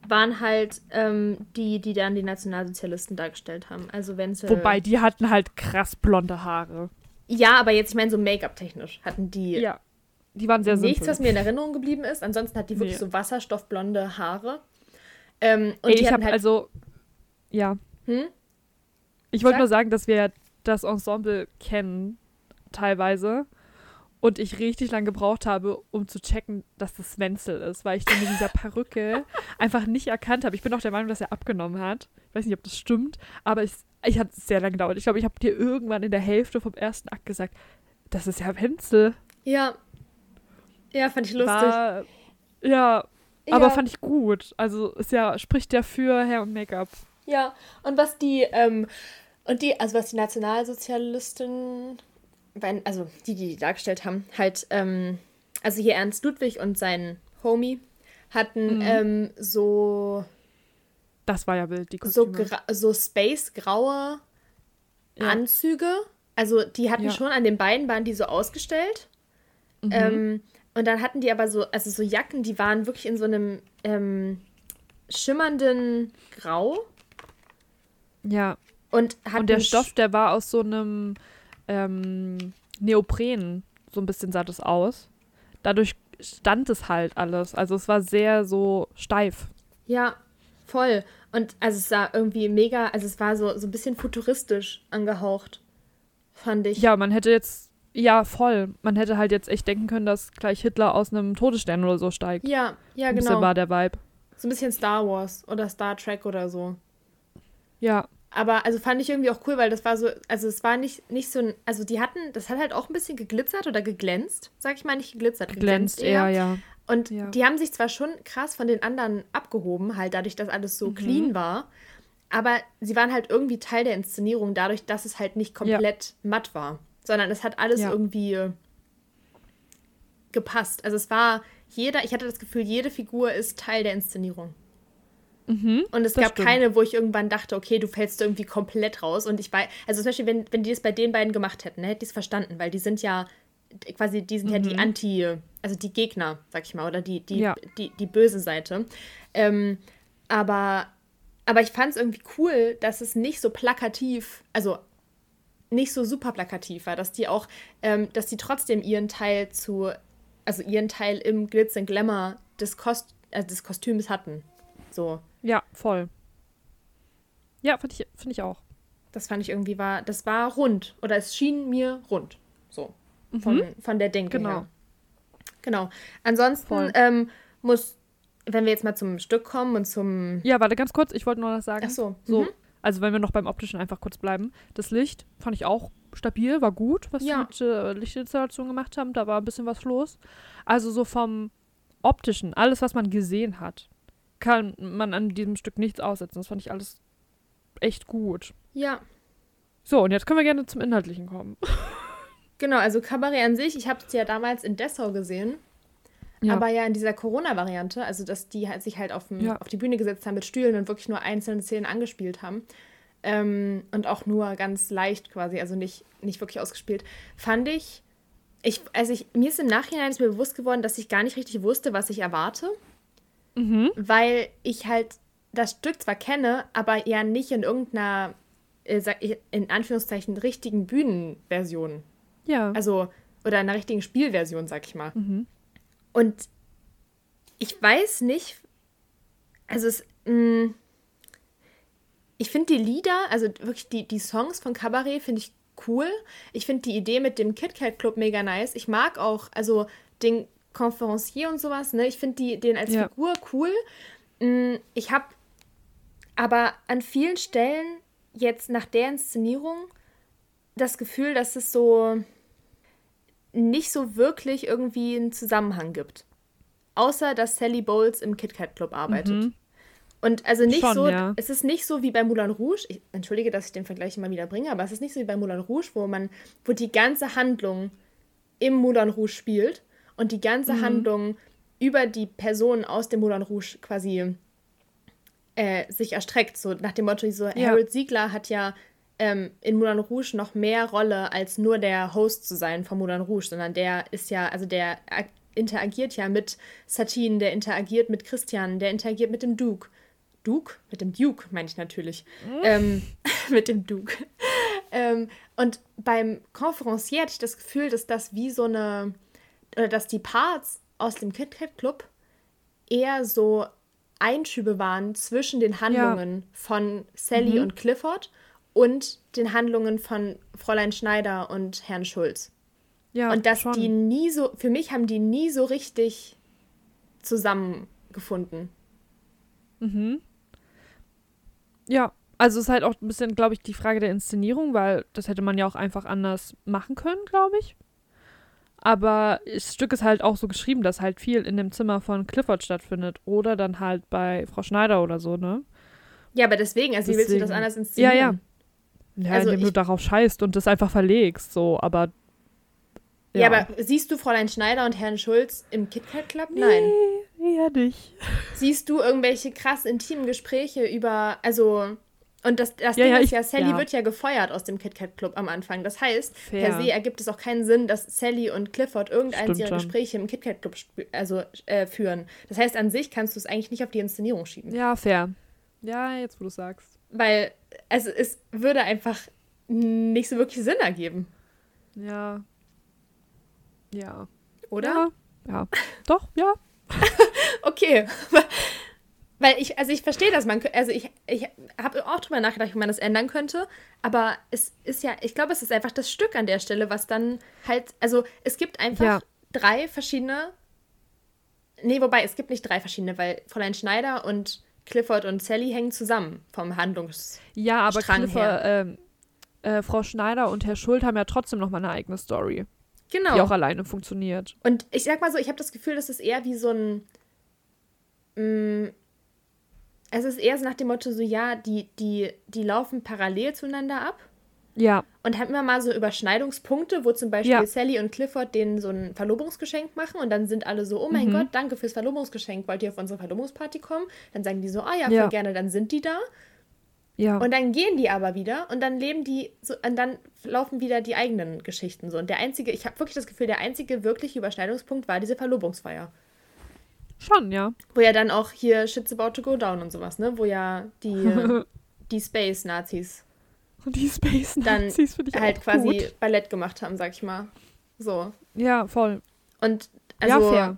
waren halt ähm, die, die dann die Nationalsozialisten dargestellt haben. Also Wenzel. Wobei, die hatten halt krass blonde Haare. Ja, aber jetzt, ich meine, so Make-up-technisch hatten die Ja. Die waren sehr nichts, simpel. was mir in Erinnerung geblieben ist. Ansonsten hat die wirklich Nee. so wasserstoffblonde Haare. Ähm, und Ey, ich habe halt. also, ja. Hm? Ich wollte nur sagen, dass wir das Ensemble kennen, teilweise. Und ich richtig lang gebraucht habe, um zu checken, dass das Wenzel ist, weil ich den mit dieser Perücke einfach nicht erkannt habe. Ich bin auch der Meinung, dass er abgenommen hat. Ich weiß nicht, ob das stimmt, aber ich, ich hat es sehr lange gedauert. Ich glaube, ich habe dir irgendwann in der Hälfte vom ersten Akt gesagt, das ist ja Wenzel. Ja. Ja, fand ich lustig. War, ja, ja, aber fand ich gut. Also ist ja, spricht ja für Hair und Make-up. Ja, und was die, ähm, und die, also was die Nationalsozialisten, wenn- also die, die die dargestellt haben, halt, ähm, also hier Ernst Ludwig und sein Homie hatten Mhm. ähm, so, Das war ja wild, die so, Kostüme. gra so space-graue Ja. Anzüge. Also die hatten Ja. schon an den Beinen, waren die so ausgestellt. Mhm. Ähm, und dann hatten die aber so, also so Jacken, die waren wirklich in so einem ähm, schimmernden Grau. ja, Und, Und der Stoff, der war aus so einem ähm, Neopren, so ein bisschen sah das aus. Dadurch stand es halt alles. Also es war sehr so steif. Ja, voll. Und also es sah irgendwie mega, also es war so, so ein bisschen futuristisch angehaucht, fand ich. Ja, man hätte jetzt, ja, voll. Man hätte halt jetzt echt denken können, dass gleich Hitler aus einem Todesstern oder so steigt. ja, ja Ein bisschen genau. war der Vibe. So ein bisschen Star Wars oder Star Trek oder so. Ja, Aber also fand ich irgendwie auch cool, weil das war so, also es war nicht, nicht so ein, also die hatten, das hat halt auch ein bisschen geglitzert oder geglänzt, sag ich mal, nicht geglitzert, glänzt eher, ja. Und Ja. die haben sich zwar schon krass von den anderen abgehoben, halt dadurch, dass alles so clean war, aber sie waren halt irgendwie Teil der Inszenierung, dadurch, dass es halt nicht komplett matt war, sondern es hat alles Ja. irgendwie gepasst. Also es war jeder, ich hatte das Gefühl, jede Figur ist Teil der Inszenierung. Mhm, Und es gab stimmt. keine, wo ich irgendwann dachte, okay, du fällst irgendwie komplett raus. Und ich weiß, also zum Beispiel, wenn, wenn die das bei den beiden gemacht hätten, ne, hätte ich es verstanden, weil die sind ja quasi, die sind ja die Anti, also die Gegner, sag ich mal, oder die, die, Mhm. Ja. die, die böse Seite. Ähm, aber, aber ich fand es irgendwie cool, dass es nicht so plakativ, also nicht so super plakativ war, dass die auch, ähm, dass die trotzdem ihren Teil zu, also ihren Teil im Glitz und Glamour des, Kost, also des Kostüms hatten. So. Ja, voll. Ja, finde ich, find ich auch. Das fand ich irgendwie war, das war rund. Oder es schien mir rund. So. Von, von der Denke Genau. her. Genau. Ansonsten ähm, muss, wenn wir jetzt mal zum Stück kommen und zum. Ja, warte ganz kurz, ich wollte nur noch sagen. Ach so. So, Mhm. Also wenn wir noch beim optischen einfach kurz bleiben. Das Licht fand ich auch stabil, war gut, was Ja. sie mit äh, Lichtinstallation gemacht haben. Da war ein bisschen was los. Also so vom optischen, alles, was man gesehen hat, kann man an diesem Stück nichts aussetzen. Das fand ich alles echt gut. Ja, So, und jetzt können wir gerne zum Inhaltlichen kommen. genau. Also Kabarett an sich, ich habe es ja damals in Dessau gesehen. Aber ja in dieser Corona-Variante, also dass die halt sich halt auf, dem, Ja. auf die Bühne gesetzt haben mit Stühlen und wirklich nur einzelne Szenen angespielt haben. Ähm, und auch nur ganz leicht quasi, also nicht, nicht wirklich ausgespielt, fand ich, ich, also ich, mir ist im Nachhinein ist mir bewusst geworden, dass ich gar nicht richtig wusste, was ich erwarte, mhm. weil ich halt das Stück zwar kenne, aber ja nicht in irgendeiner, äh, sag ich, in Anführungszeichen, richtigen Bühnenversion. Ja. Also, oder einer richtigen Spielversion, sag ich mal. mhm. Und ich weiß nicht, also es, mh, ich finde die Lieder, also wirklich die, die Songs von Cabaret finde ich cool. Ich finde die Idee mit dem Kit Kat Club mega nice. Ich mag auch, also den Conferencier und sowas, ne? Ich finde den als Ja. Figur cool. Mm, Ich habe aber an vielen Stellen jetzt nach der Inszenierung das Gefühl, dass es so nicht so wirklich irgendwie einen Zusammenhang gibt. Außer, dass Sally Bowles im Kit Kat Club arbeitet. Mhm. Und also nicht Schon, so, ja. es ist nicht so wie bei Moulin Rouge, ich entschuldige, dass ich den Vergleich immer wieder bringe, aber es ist nicht so wie bei Moulin Rouge, wo man, wo die ganze Handlung im Moulin Rouge spielt und die ganze Mhm. Handlung über die Person aus dem Moulin Rouge quasi äh, sich erstreckt. So nach dem Motto, so Ja. Harold Siegler hat ja ähm, in Moulin Rouge noch mehr Rolle, als nur der Host zu sein von Moulin Rouge, sondern der ist ja, also der ag- interagiert ja mit Satine, der interagiert mit Christian, der interagiert mit dem Duke. Duke? Mit dem Duke, meine ich natürlich. Ähm, mit dem Duke. ähm, und beim Conferencier hatte ich das Gefühl, dass das wie so eine, oder dass die Parts aus dem Kit Kat Club eher so Einschübe waren zwischen den Handlungen von Sally und Clifford und den Handlungen von Fräulein Schneider und Herrn Schulz. ja, und dass schon. die nie so, für mich haben die nie so richtig zusammengefunden. Mhm. Ja, also es ist halt auch ein bisschen, glaube ich, die Frage der Inszenierung, weil das hätte man ja auch einfach anders machen können, glaube ich. Aber das Stück ist halt auch so geschrieben, dass halt viel in dem Zimmer von Clifford stattfindet oder dann halt bei Frau Schneider oder so, ne? Ja, aber deswegen, also wie willst du das Deswegen. anders inszenieren? ja. Ja, Also indem du ich- darauf scheißt und das einfach verlegst, so, aber. Ja. aber siehst du Fräulein Schneider und Herrn Schulz im KitKat Club? Nein. Nee, eher nicht. Siehst du irgendwelche krass intimen Gespräche über, also, und das, das Ja, Ding ja, ist ich- ja, Sally ja. wird ja gefeuert aus dem KitKat Club am Anfang. Das heißt, Fair. per se ergibt es auch keinen Sinn, dass Sally und Clifford irgendeins ihrer. Gespräche im KitKat Club also, äh, führen. Das heißt, an sich kannst du es eigentlich nicht auf die Inszenierung schieben. Ja, fair. Ja, jetzt wo du sagst. Weil, also, es würde einfach nicht so wirklich Sinn ergeben, Ja. Ja. oder? Ja. Ja. Doch, ja. Okay. Weil ich, also ich verstehe das, man, also ich, ich habe auch drüber nachgedacht, wie man das ändern könnte, aber es ist ja, ich glaube, es ist einfach das Stück an der Stelle, was dann halt, also es gibt einfach Ja. drei verschiedene, nee, wobei, es gibt nicht drei verschiedene, weil Fräulein Schneider und Clifford und Sally hängen zusammen vom Handlungs... Ja, aber Clifford, ähm, äh, Frau Schneider und Herr Schuld haben ja trotzdem noch mal eine eigene Story, Genau. die auch alleine funktioniert. Und ich sag mal so, ich habe das Gefühl, das ist eher wie so ein. Mm, es ist eher so nach dem Motto, so ja, die, die, die laufen parallel zueinander ab Ja, und haben immer mal so Überschneidungspunkte, wo zum Beispiel Ja. Sally und Clifford denen so ein Verlobungsgeschenk machen und dann sind alle so, oh mein Mhm. Gott, danke fürs Verlobungsgeschenk, wollt ihr auf unsere Verlobungsparty kommen? Dann sagen die so, ah ja, voll Ja. gerne, dann sind die da. ja. Und dann gehen die aber wieder und dann leben die so, und dann laufen wieder die eigenen Geschichten so. Und der einzige, ich habe wirklich das Gefühl, der einzige wirkliche Überschneidungspunkt war diese Verlobungsfeier. Schon, ja. Wo ja dann auch hier Shit's about to go down und sowas, ne? Wo ja die, die Space-Nazis die Space dann Nazis ich halt quasi gut. Ballett gemacht haben, sag ich mal. So. Ja, voll. Und also ja, fair.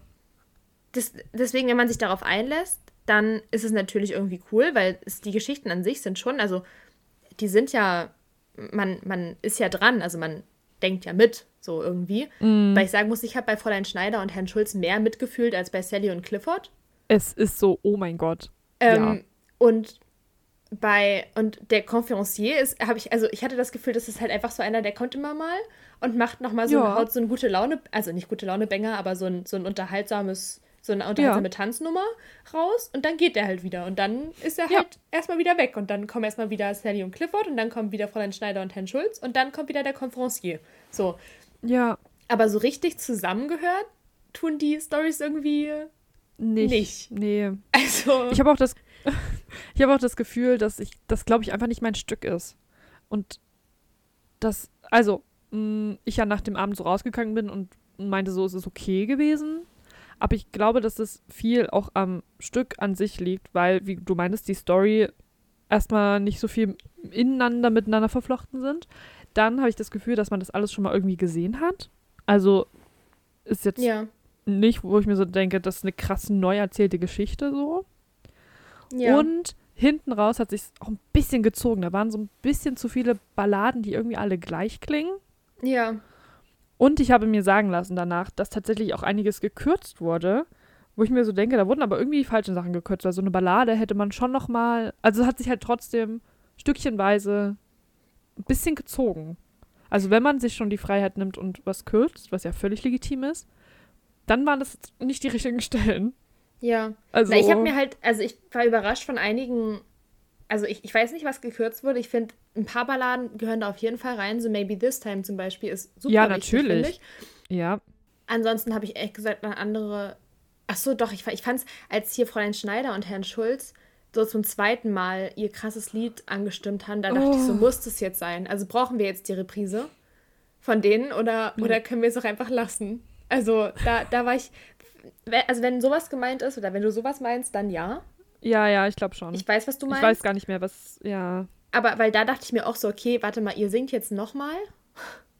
das, deswegen, wenn man sich darauf einlässt, dann ist es natürlich irgendwie cool, weil es, die Geschichten an sich sind schon, also die sind ja, man, man ist ja dran, also man denkt ja mit, so irgendwie. Mhm. Weil ich sagen muss, ich habe bei Fräulein Schneider und Herrn Schulz mehr mitgefühlt als bei Sally und Clifford. Es ist so, oh mein Gott. Ähm, Ja. Und bei, und der Conferencier ist, habe ich, also ich hatte das Gefühl, das ist halt einfach so einer, der kommt immer mal und macht nochmal so, Ja. haut so eine gute Laune, also nicht gute Laune Banger, aber so ein, so ein unterhaltsames, so eine unterhaltsame Tanznummer raus und dann geht der halt wieder und dann ist er Ja. halt erstmal wieder weg und dann kommen erstmal wieder Sally und Clifford und dann kommen wieder Fräulein Schneider und Herrn Schulz und dann kommt wieder der Conferencier. So, Ja, aber so richtig zusammengehört tun die Stories irgendwie, nicht. Nicht. Nee. also, Ich habe auch das, ich habe auch das Gefühl, dass ich, das glaube ich einfach nicht mein Stück ist. Und das, also, mh, ich ja nach dem Abend so rausgegangen bin und meinte so, es ist okay gewesen. Aber ich glaube, dass das viel auch am Stück an sich liegt, weil, wie du meintest, die Story erstmal nicht so viel ineinander miteinander verflochten sind. Dann habe ich das Gefühl, dass man das alles schon mal irgendwie gesehen hat. Also ist jetzt ja, nicht, wo ich mir so denke, das ist eine krass neu erzählte Geschichte so. Ja. Und hinten raus hat sich auch ein bisschen gezogen. Da waren so ein bisschen zu viele Balladen, die irgendwie alle gleich klingen. ja, Und ich habe mir sagen lassen danach, dass tatsächlich auch einiges gekürzt wurde, wo ich mir so denke, da wurden aber irgendwie falsche Sachen gekürzt. Weil so eine Ballade hätte man schon noch mal, also es hat sich halt trotzdem stückchenweise ein bisschen gezogen. Also wenn man sich schon die Freiheit nimmt und was kürzt, was ja völlig legitim ist, dann waren das nicht die richtigen Stellen. Ja. Also Na, ich habe mir halt, also ich war überrascht von einigen, also ich, ich weiß nicht, was gekürzt wurde. Ich finde, ein paar Balladen gehören da auf jeden Fall rein. So Maybe This Time zum Beispiel ist super Ja, wichtig, natürlich. ja, Ansonsten habe ich ehrlich gesagt an andere. Ach so, doch, ich, ich fand es, als hier Fräulein Schneider und Herrn Schulz so zum zweiten Mal ihr krasses Lied angestimmt haben, da dachte ich so, Oh. muss das jetzt sein? Also brauchen wir jetzt die Reprise von denen oder, oder können wir es auch einfach lassen? Also da, da war ich, also wenn sowas gemeint ist oder wenn du sowas meinst, dann ja. ja, ja, ich glaube schon. Ich weiß, was du Ich meinst. weiß gar nicht mehr, was, ja. Aber weil da dachte ich mir auch so, okay, warte mal, ihr singt jetzt nochmal.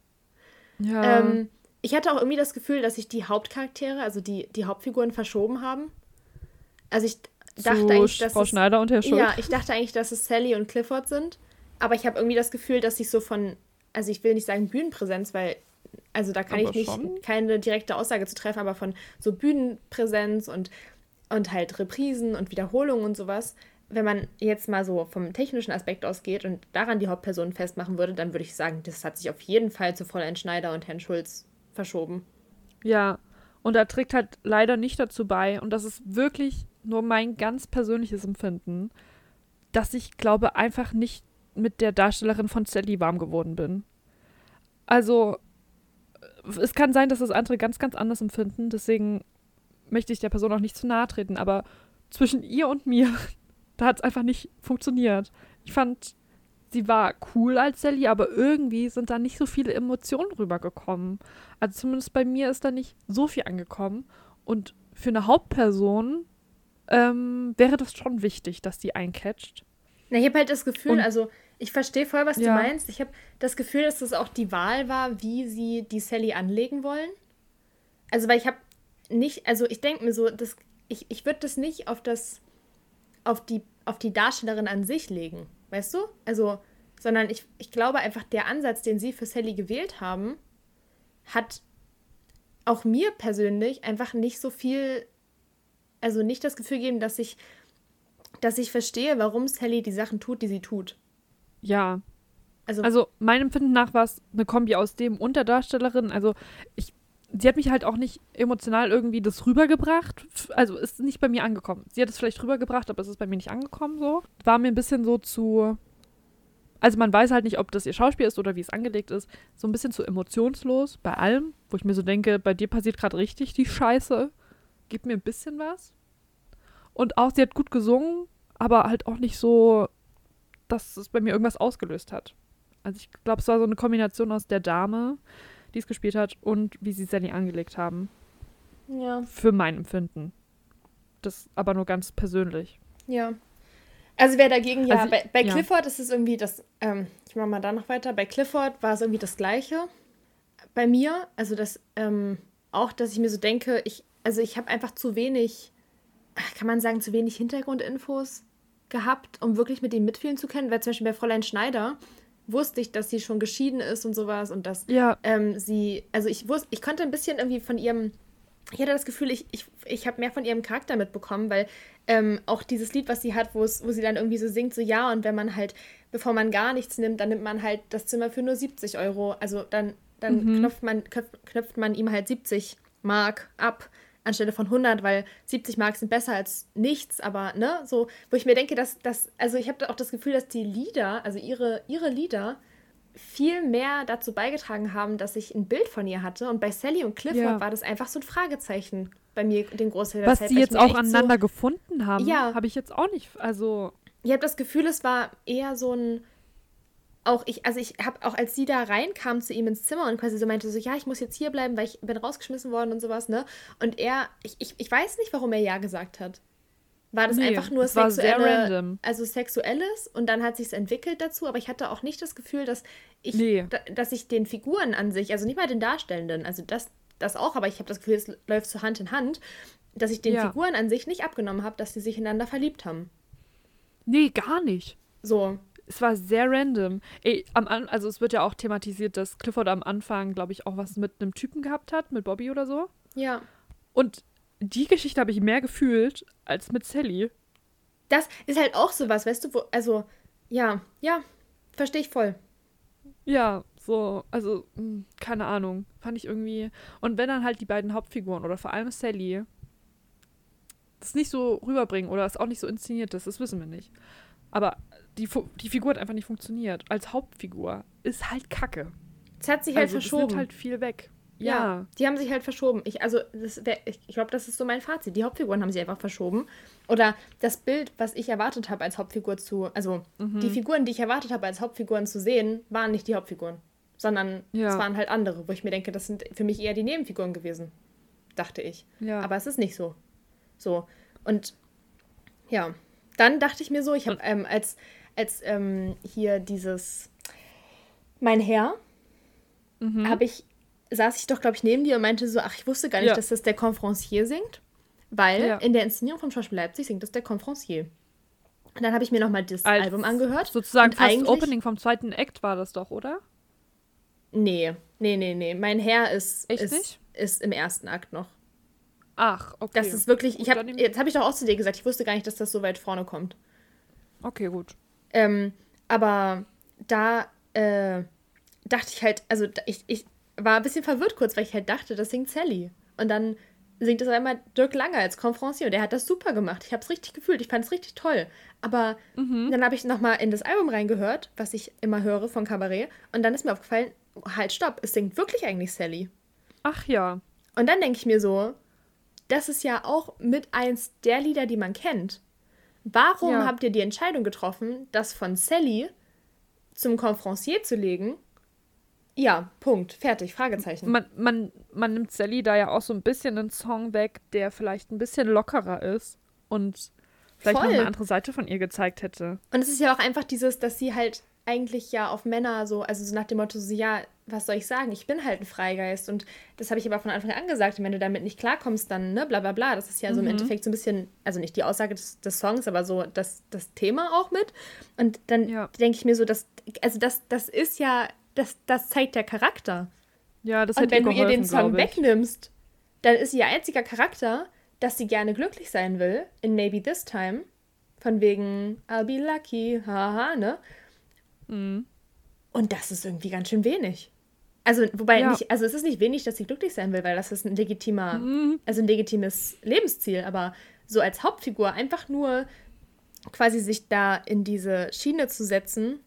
Ja. Ähm, ich hatte auch irgendwie das Gefühl, dass sich die Hauptcharaktere, also die, die Hauptfiguren verschoben haben. Also ich dachte zu eigentlich, dass Frau es, Schneider und Herr Schulz. ja, ich dachte eigentlich, dass es Sally und Clifford sind. Aber ich habe irgendwie das Gefühl, dass sich so von, also ich will nicht sagen Bühnenpräsenz, weil, also da kann Aber ich nicht schon. keine direkte Aussage zu treffen, aber von so Bühnenpräsenz und, und halt Reprisen und Wiederholungen und sowas. Wenn man jetzt mal so vom technischen Aspekt ausgeht und daran die Hauptpersonen festmachen würde, dann würde ich sagen, das hat sich auf jeden Fall zu Fräulein Schneider und Herrn Schulz verschoben. Ja, und er trägt halt leider nicht dazu bei, und das ist wirklich nur mein ganz persönliches Empfinden, dass ich glaube, einfach nicht mit der Darstellerin von Sally warm geworden bin. Also, es kann sein, dass das andere ganz, ganz anders empfinden, deswegen möchte ich der Person auch nicht zu nahe treten, aber zwischen ihr und mir, da hat es einfach nicht funktioniert. Ich fand, sie war cool als Sally, aber irgendwie sind da nicht so viele Emotionen rübergekommen. Also zumindest bei mir ist da nicht so viel angekommen. Und für eine Hauptperson ähm, wäre das schon wichtig, dass die eincatcht. Na, ich habe halt das Gefühl, Und- also ich verstehe voll, was Ja. du meinst. Ich habe das Gefühl, dass das auch die Wahl war, wie sie die Sally anlegen wollen. Also, weil ich habe nicht, also ich denke mir so, das, ich, ich würde das nicht auf das, auf die, auf die Darstellerin an sich legen, weißt du? Also, sondern ich, ich glaube einfach, der Ansatz, den sie für Sally gewählt haben, hat auch mir persönlich einfach nicht so viel, also nicht das Gefühl gegeben, dass ich dass ich verstehe, warum Sally die Sachen tut, die sie tut. Ja, Also, also meinem Empfinden nach war es eine Kombi aus dem und der Darstellerin. Also ich, sie hat mich halt auch nicht emotional irgendwie das rübergebracht. Also ist nicht bei mir angekommen. Sie hat es vielleicht rübergebracht, aber es ist bei mir nicht angekommen so. War mir ein bisschen so zu, also man weiß halt nicht, ob das ihr Schauspiel ist oder wie es angelegt ist. So ein bisschen zu emotionslos bei allem, wo ich mir so denke, bei dir passiert gerade richtig die Scheiße. Gib mir ein bisschen was. Und auch, sie hat gut gesungen, aber halt auch nicht so, dass es bei mir irgendwas ausgelöst hat. Also ich glaube, es war so eine Kombination aus der Dame, die es gespielt hat, und wie sie Sally angelegt haben. ja, Für mein Empfinden. Das aber nur ganz persönlich. ja. Also wer dagegen, ja, Also, bei, bei ja. Clifford ist es irgendwie das, ähm, ich mache mal da noch weiter, bei Clifford war es irgendwie das Gleiche. Bei mir, also das, ähm, auch, dass ich mir so denke, ich, also ich habe einfach zu wenig, kann man sagen, zu wenig Hintergrundinfos gehabt, um wirklich mit ihm mitfühlen zu können, weil zum Beispiel bei Fräulein Schneider wusste ich, dass sie schon geschieden ist und sowas und dass Ja, ähm, sie, also ich wusste, ich konnte ein bisschen irgendwie von ihrem, ich hatte das Gefühl, ich, ich, ich habe mehr von ihrem Charakter mitbekommen, weil ähm, auch dieses Lied, was sie hat, wo es, wo sie dann irgendwie so singt, so ja, und wenn man halt, bevor man gar nichts nimmt, dann nimmt man halt das Zimmer für nur 70 Euro. Also dann, dann Mhm. knöpft, man, knöpft, knöpft man ihm halt 70 Mark ab anstelle von 100, weil 70 Mark sind besser als nichts, aber ne, so, wo ich mir denke, dass, dass also ich habe auch das Gefühl, dass die Lieder, also ihre, ihre Lieder, viel mehr dazu beigetragen haben, dass ich ein Bild von ihr hatte. Und bei Sally und Clifford Ja. war das einfach so ein Fragezeichen bei mir den Großteil der Was Zeit. die ich jetzt auch aneinander gefunden haben, Ja. habe ich jetzt auch nicht. Also, Ich habe das Gefühl, es war eher so ein. Auch ich, also ich habe auch als sie da reinkam zu ihm ins Zimmer und quasi so meinte, so, ja, ich muss jetzt hier bleiben, weil ich bin rausgeschmissen worden und sowas, ne? Und er, ich, ich, ich weiß nicht, warum er Ja gesagt hat. War das Nee, einfach nur es sexuelle, also sexuelles und dann hat sich's entwickelt dazu, aber ich hatte auch nicht das Gefühl, dass ich, Nee. da, dass ich den Figuren an sich, also nicht mal den Darstellenden, also das, das auch, aber ich habe das Gefühl, es läuft so Hand in Hand, dass ich den Ja. Figuren an sich nicht abgenommen habe, dass sie sich ineinander verliebt haben. nee, gar nicht. So, Es war sehr random. Ey, am An also es wird ja auch thematisiert, dass Clifford am Anfang, glaube ich, auch was mit einem Typen gehabt hat, mit Bobby oder so. ja. Und die Geschichte habe ich mehr gefühlt als mit Sally. Das ist halt auch sowas, weißt du, wo, also, ja, ja, verstehe ich voll. Ja, so, also, mh, keine Ahnung. Fand ich irgendwie. Und wenn dann halt die beiden Hauptfiguren oder vor allem Sally das nicht so rüberbringen oder es auch nicht so inszeniert ist, das wissen wir nicht. Aber die, die Figur hat einfach nicht funktioniert. Als Hauptfigur ist halt kacke. Es hat sich halt also, das verschoben. nimmt halt viel weg. ja. Ja. die haben sich halt verschoben. Ich, also, wär, ich, ich glaube, das ist so mein Fazit. Die Hauptfiguren haben sich einfach verschoben. Oder das Bild, was ich erwartet habe als Hauptfigur zu, also Mhm. die Figuren, die ich erwartet habe als Hauptfiguren zu sehen, waren nicht die Hauptfiguren, sondern Ja. es waren halt andere, wo ich mir denke, das sind für mich eher die Nebenfiguren gewesen, dachte ich. Ja. Aber es ist nicht so. So. Und ja, dann dachte ich mir so, ich habe ähm, als, als ähm, hier dieses Mein Herr, Mhm. habe ich, saß ich doch, glaube ich, neben dir und meinte so, ach, ich wusste gar nicht, Ja. dass das der Confrancier singt. Weil Ja. in der Inszenierung vom Schauspiel Leipzig singt das der Confrancier. Und dann habe ich mir nochmal das Als Album angehört. Sozusagen und fast Opening vom zweiten Act war das doch, oder? Nee, nee, nee, nee. Mein Herr ist, Echt ist, nicht? ist im ersten Akt noch. Ach, okay. Das ist wirklich, ich nehm- jetzt habe ich doch auch zu dir gesagt, ich wusste gar nicht, dass das so weit vorne kommt. Okay, gut. Ähm, aber da äh, dachte ich halt, also ich, ich war ein bisschen verwirrt kurz, weil ich halt dachte, das singt Sally. Und dann singt es einmal Dirk Langer als Confrancier und der hat das super gemacht. Ich habe es richtig gefühlt, ich fand es richtig toll. Aber dann habe ich nochmal in das Album reingehört, was ich immer höre von Cabaret. Und dann ist mir aufgefallen, halt stopp, es singt wirklich eigentlich Sally. Ach ja. Und dann denke ich mir so, das ist ja auch mit eins der Lieder, die man kennt. Warum Ja. habt ihr die Entscheidung getroffen, das von Sally zum Confrancier zu legen? Ja, Punkt. Fertig. Fragezeichen. Man, man, man nimmt Sally da ja auch so ein bisschen einen Song weg, der vielleicht ein bisschen lockerer ist und vielleicht noch Voll. eine andere Seite von ihr gezeigt hätte. Und es ist ja auch einfach dieses, dass sie halt eigentlich ja auf Männer so, also so nach dem Motto, so, ja, was soll ich sagen? Ich bin halt ein Freigeist. Und das habe ich aber von Anfang an gesagt. Und wenn du damit nicht klarkommst, dann, ne, bla bla bla. Das ist ja so im Endeffekt so ein bisschen, also nicht die Aussage des, des Songs, aber so das, das Thema auch mit. Und dann Ja. denke ich mir so, dass, also das, das ist ja, das, das zeigt der Charakter. Ja, das Und hätte wenn du ihr den geholfen, Song wegnimmst, dann ist ihr einziger Charakter, dass sie gerne glücklich sein will, in Maybe This Time. Von wegen I'll be lucky, haha, ne? Mhm. Und das ist irgendwie ganz schön wenig. Also, wobei Ja. nicht, also es ist nicht wenig, dass sie glücklich sein will, weil das ist ein legitimer, also ein legitimes Lebensziel, aber so als Hauptfigur einfach nur quasi sich da in diese Schiene zu setzen,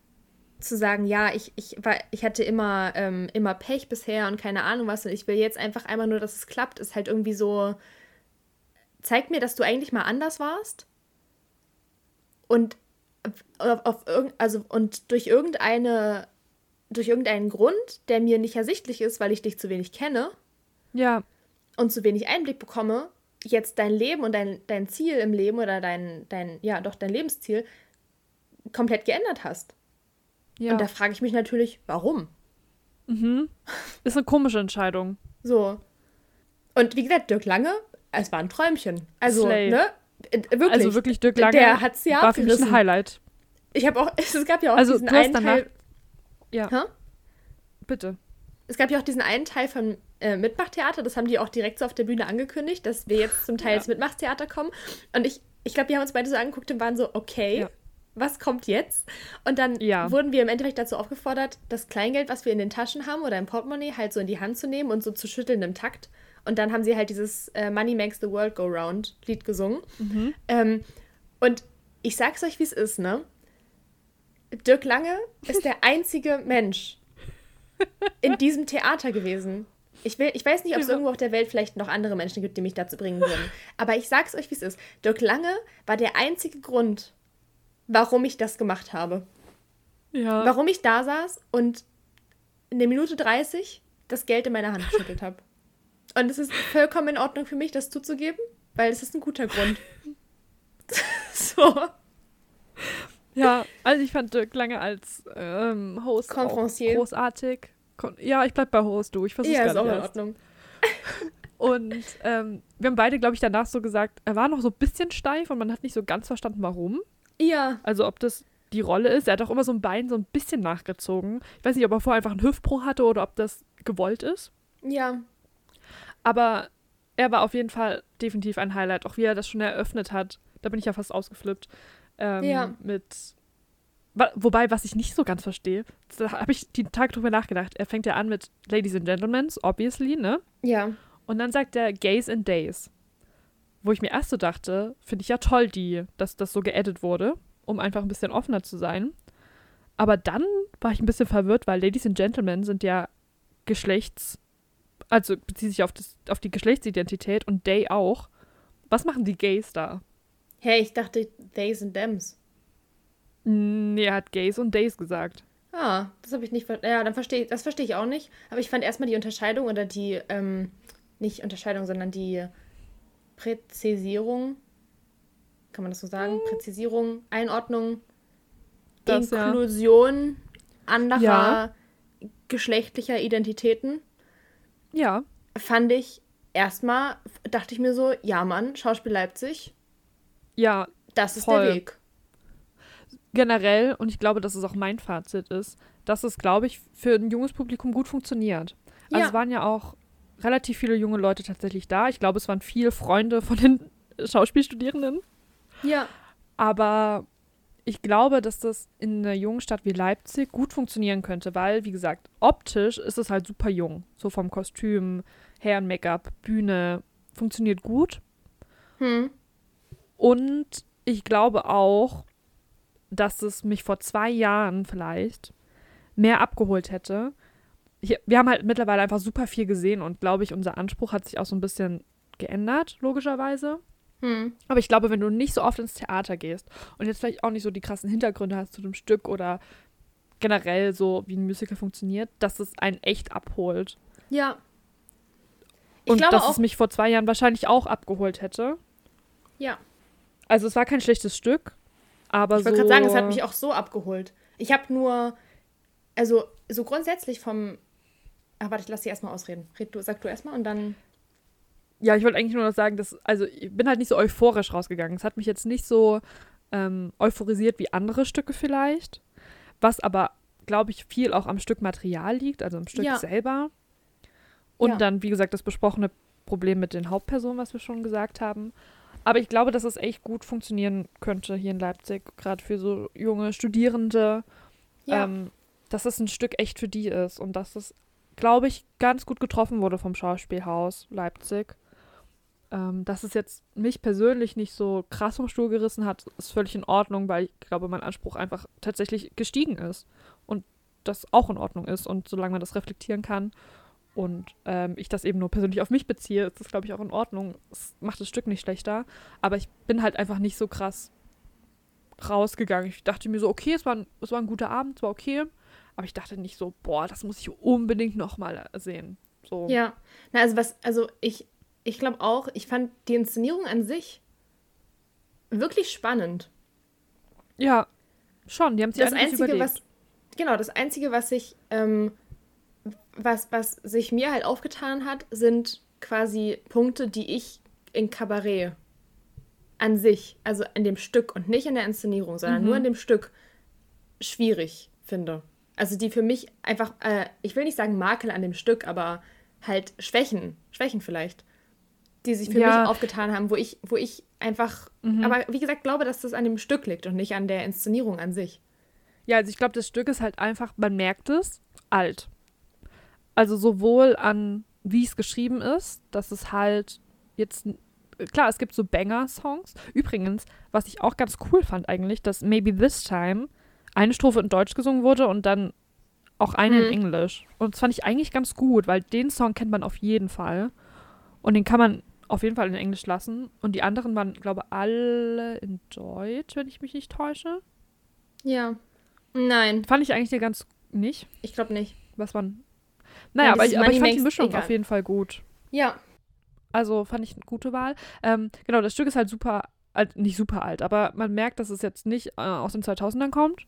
zu sagen, ja, ich, ich, war, ich hatte immer, ähm, immer Pech bisher und keine Ahnung was und ich will jetzt einfach einmal nur, dass es klappt, ist halt irgendwie so, zeig mir, dass du eigentlich mal anders warst und auf, auf irgend, also und durch irgendeine durch irgendeinen Grund, der mir nicht ersichtlich ist, weil ich dich zu wenig kenne Ja, und zu wenig Einblick bekomme, jetzt dein Leben und dein, dein Ziel im Leben oder dein, dein, ja, doch dein Lebensziel komplett geändert hast. ja. Und da frage ich mich natürlich, warum? ist eine komische Entscheidung. So. Und wie gesagt, Dirk Lange, es war ein Träumchen. Also, Slay. ne? Äh, Wirklich. Also wirklich Dirk Lange Der hat's ja war für mich ein. Highlight. Ich habe auch, es gab ja auch Also, diesen du hast einen danach- Teil. Ja, Hä? bitte. Es gab ja auch diesen einen Teil von äh, Mitmachtheater. Das haben die auch direkt so auf der Bühne angekündigt, dass wir jetzt zum Teil Ja. ins Mitmachtheater kommen. Und ich, ich glaube, wir haben uns beide so angeguckt und waren so, okay, Ja. was kommt jetzt? Und dann Ja. wurden wir im Endeffekt dazu aufgefordert, das Kleingeld, was wir in den Taschen haben oder im Portemonnaie, halt so in die Hand zu nehmen und so zu schütteln im Takt. Und dann haben sie halt dieses äh, Money Makes the World Go Round Lied gesungen. Ähm, und ich sag's euch, wie es ist, ne? Dirk Lange ist der einzige Mensch in diesem Theater gewesen. Ich, will, ich weiß nicht, ob es Ja. irgendwo auf der Welt vielleicht noch andere Menschen gibt, die mich dazu bringen würden. Aber ich sag's euch, wie es ist. Dirk Lange war der einzige Grund, warum ich das gemacht habe. Ja. Warum ich da saß und in der Minute 30 das Geld in meiner Hand geschüttelt habe. Und es ist vollkommen in Ordnung für mich, das zuzugeben, weil es ist ein guter Grund. so. Ja, also ich fand Dirk Lange als ähm, Host großartig. Ja, ich bleib bei Host, du. Ich versuch's Ja, gar ist auch in erst. Ordnung. Und ähm, wir haben beide, glaube ich, danach so gesagt, er war noch so ein bisschen steif und man hat nicht so ganz verstanden, warum. Ja. Also ob das die Rolle ist. Er hat auch immer so ein Bein so ein bisschen nachgezogen. Ich weiß nicht, ob er vorher einfach einen Hüftbruch hatte oder ob das gewollt ist. Ja. Aber er war auf jeden Fall definitiv ein Highlight. Auch wie er das schon eröffnet hat. Da bin ich ja fast ausgeflippt. Ähm, Ja. Mit. Wobei, was ich nicht so ganz verstehe, da habe ich die Tag drüber nachgedacht. Er fängt ja an mit Ladies and Gentlemen, obviously, ne? Ja. Und dann sagt er Gays and Days. Wo ich mir erst so dachte, finde ich ja toll, die, dass das so geedit wurde, um einfach ein bisschen offener zu sein. Aber dann war ich ein bisschen verwirrt, weil Ladies and Gentlemen sind ja Geschlechts, also bezieht sich auf, das, auf die Geschlechtsidentität und Day auch. Was machen die Gays da? Hey, ich dachte, theys and thems. Nee, er hat Gays und Days gesagt. Ah, das habe ich nicht ver Ja, dann verstehe das verstehe ich auch nicht. Aber ich fand erstmal die Unterscheidung oder die, ähm, nicht Unterscheidung, sondern die Präzisierung. Kann man das so sagen? Präzisierung, Einordnung, Das, ja. Inklusion anderer Ja. geschlechtlicher Identitäten. Ja, Fand ich erstmal, dachte ich mir so, ja Mann, Schauspiel Leipzig, ja, das ist Voll. der Weg. generell, und ich glaube, dass es auch mein Fazit ist, dass es, glaube ich, für ein junges Publikum gut funktioniert. Also Ja. es waren ja auch relativ viele junge Leute tatsächlich da. Ich glaube, es waren viele Freunde von den Schauspielstudierenden. Ja. Aber ich glaube, dass das in einer jungen Stadt wie Leipzig gut funktionieren könnte, weil, wie gesagt, optisch ist es halt super jung. So vom Kostüm, Hair, Make-up, Bühne, funktioniert gut. Hm. Und ich glaube auch, dass es mich vor zwei Jahren vielleicht mehr abgeholt hätte. Hier, wir haben halt mittlerweile einfach super viel gesehen und glaube ich, unser Anspruch hat sich auch so ein bisschen geändert, logischerweise. Hm. Aber ich glaube, wenn du nicht so oft ins Theater gehst und jetzt vielleicht auch nicht so die krassen Hintergründe hast zu dem Stück oder generell so, wie ein Musical funktioniert, dass es einen echt abholt. Ja. Ich und glaube dass es mich vor zwei Jahren wahrscheinlich auch abgeholt hätte. ja. Also es war kein schlechtes Stück, aber Ich so... wollte gerade sagen, es hat mich auch so abgeholt. Ich habe nur, also so grundsätzlich vom. Ach, warte, ich lass dich erstmal ausreden. Red du, sag du erstmal und dann. Ja, ich wollte eigentlich nur noch sagen, dass, also ich bin halt nicht so euphorisch rausgegangen. Es hat mich jetzt nicht so ähm, euphorisiert wie andere Stücke vielleicht. Was aber, glaube ich, viel auch am Stück Material liegt, also am Stück Ja. selber. Und Ja. dann, wie gesagt, das besprochene Problem mit den Hauptpersonen, was wir schon gesagt haben. Aber ich glaube, dass es echt gut funktionieren könnte hier in Leipzig, gerade für so junge Studierende, Ja. ähm, dass es ein Stück echt für die ist und dass es, glaube ich, ganz gut getroffen wurde vom Schauspielhaus Leipzig. Ähm, dass es jetzt mich persönlich nicht so krass vom Stuhl gerissen hat, ist völlig in Ordnung, weil ich glaube, mein Anspruch einfach tatsächlich gestiegen ist und das auch in Ordnung ist und solange man das reflektieren kann und ähm, ich das eben nur persönlich auf mich beziehe, ist das, glaube ich, auch in Ordnung. Es macht das Stück nicht schlechter, aber ich bin halt einfach nicht so krass rausgegangen. Ich dachte mir so, okay, es war ein, es war ein guter Abend, es war okay, aber ich dachte nicht so, boah, das muss ich unbedingt nochmal sehen. So. Ja. Na, also was, also ich, ich glaube auch, ich fand die Inszenierung an sich wirklich spannend. Ja, schon. Die haben sich Das Einzige, überlegt. was. Genau, das Einzige, was sich, ähm, was, was sich mir halt aufgetan hat, sind quasi Punkte, die ich in Kabarett an sich, also in dem Stück und nicht in der Inszenierung, sondern Mhm. nur in dem Stück schwierig finde. Also die für mich einfach, äh, ich will nicht sagen Makel an dem Stück, aber halt Schwächen, Schwächen vielleicht, die sich für Ja. mich aufgetan haben, wo ich, wo ich einfach, Mhm. aber wie gesagt, glaube, dass das an dem Stück liegt und nicht an der Inszenierung an sich. Ja, also ich glaube, das Stück ist halt einfach, man merkt es, alt. Also sowohl an, wie es geschrieben ist, dass es halt jetzt, klar, es gibt so Banger-Songs. Übrigens, was ich auch ganz cool fand eigentlich, dass Maybe This Time eine Strophe in Deutsch gesungen wurde und dann auch eine in Mhm. Englisch. Und das fand ich eigentlich ganz gut, weil den Song kennt man auf jeden Fall. Und den kann man auf jeden Fall in Englisch lassen. Und die anderen waren, glaube ich, alle in Deutsch, wenn ich mich nicht täusche. Ja. Nein, Fand ich eigentlich ja ganz nicht. ich glaube nicht. Was man. Naja, Ja, aber, aber ich fand die Mischung egal. auf jeden Fall gut. Ja. Also fand ich eine gute Wahl. Ähm, genau, das Stück ist halt super, alt, nicht super alt, aber man merkt, dass es jetzt nicht äh, aus den 2000ern kommt.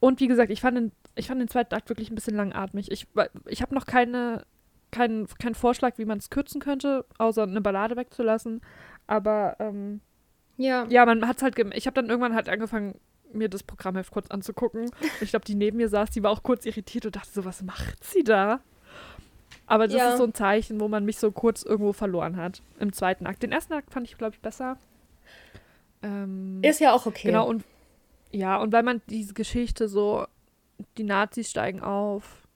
Und wie gesagt, ich fand den, ich fand den zweiten Akt wirklich ein bisschen langatmig. Ich, ich habe noch keine, keinen keinen Vorschlag, wie man es kürzen könnte, außer eine Ballade wegzulassen. Aber ähm, Ja. ja, man hat es halt, ich habe dann irgendwann halt angefangen, mir das Programmheft kurz anzugucken. Ich glaube, die neben mir saß, die war auch kurz irritiert und dachte so, was macht sie da? Aber das Ja. ist so ein Zeichen, wo man mich so kurz irgendwo verloren hat im zweiten Akt. Den ersten Akt fand ich, glaube ich, besser. Ähm, Ist ja auch okay. Genau, und ja, und weil man diese Geschichte so, die Nazis steigen auf,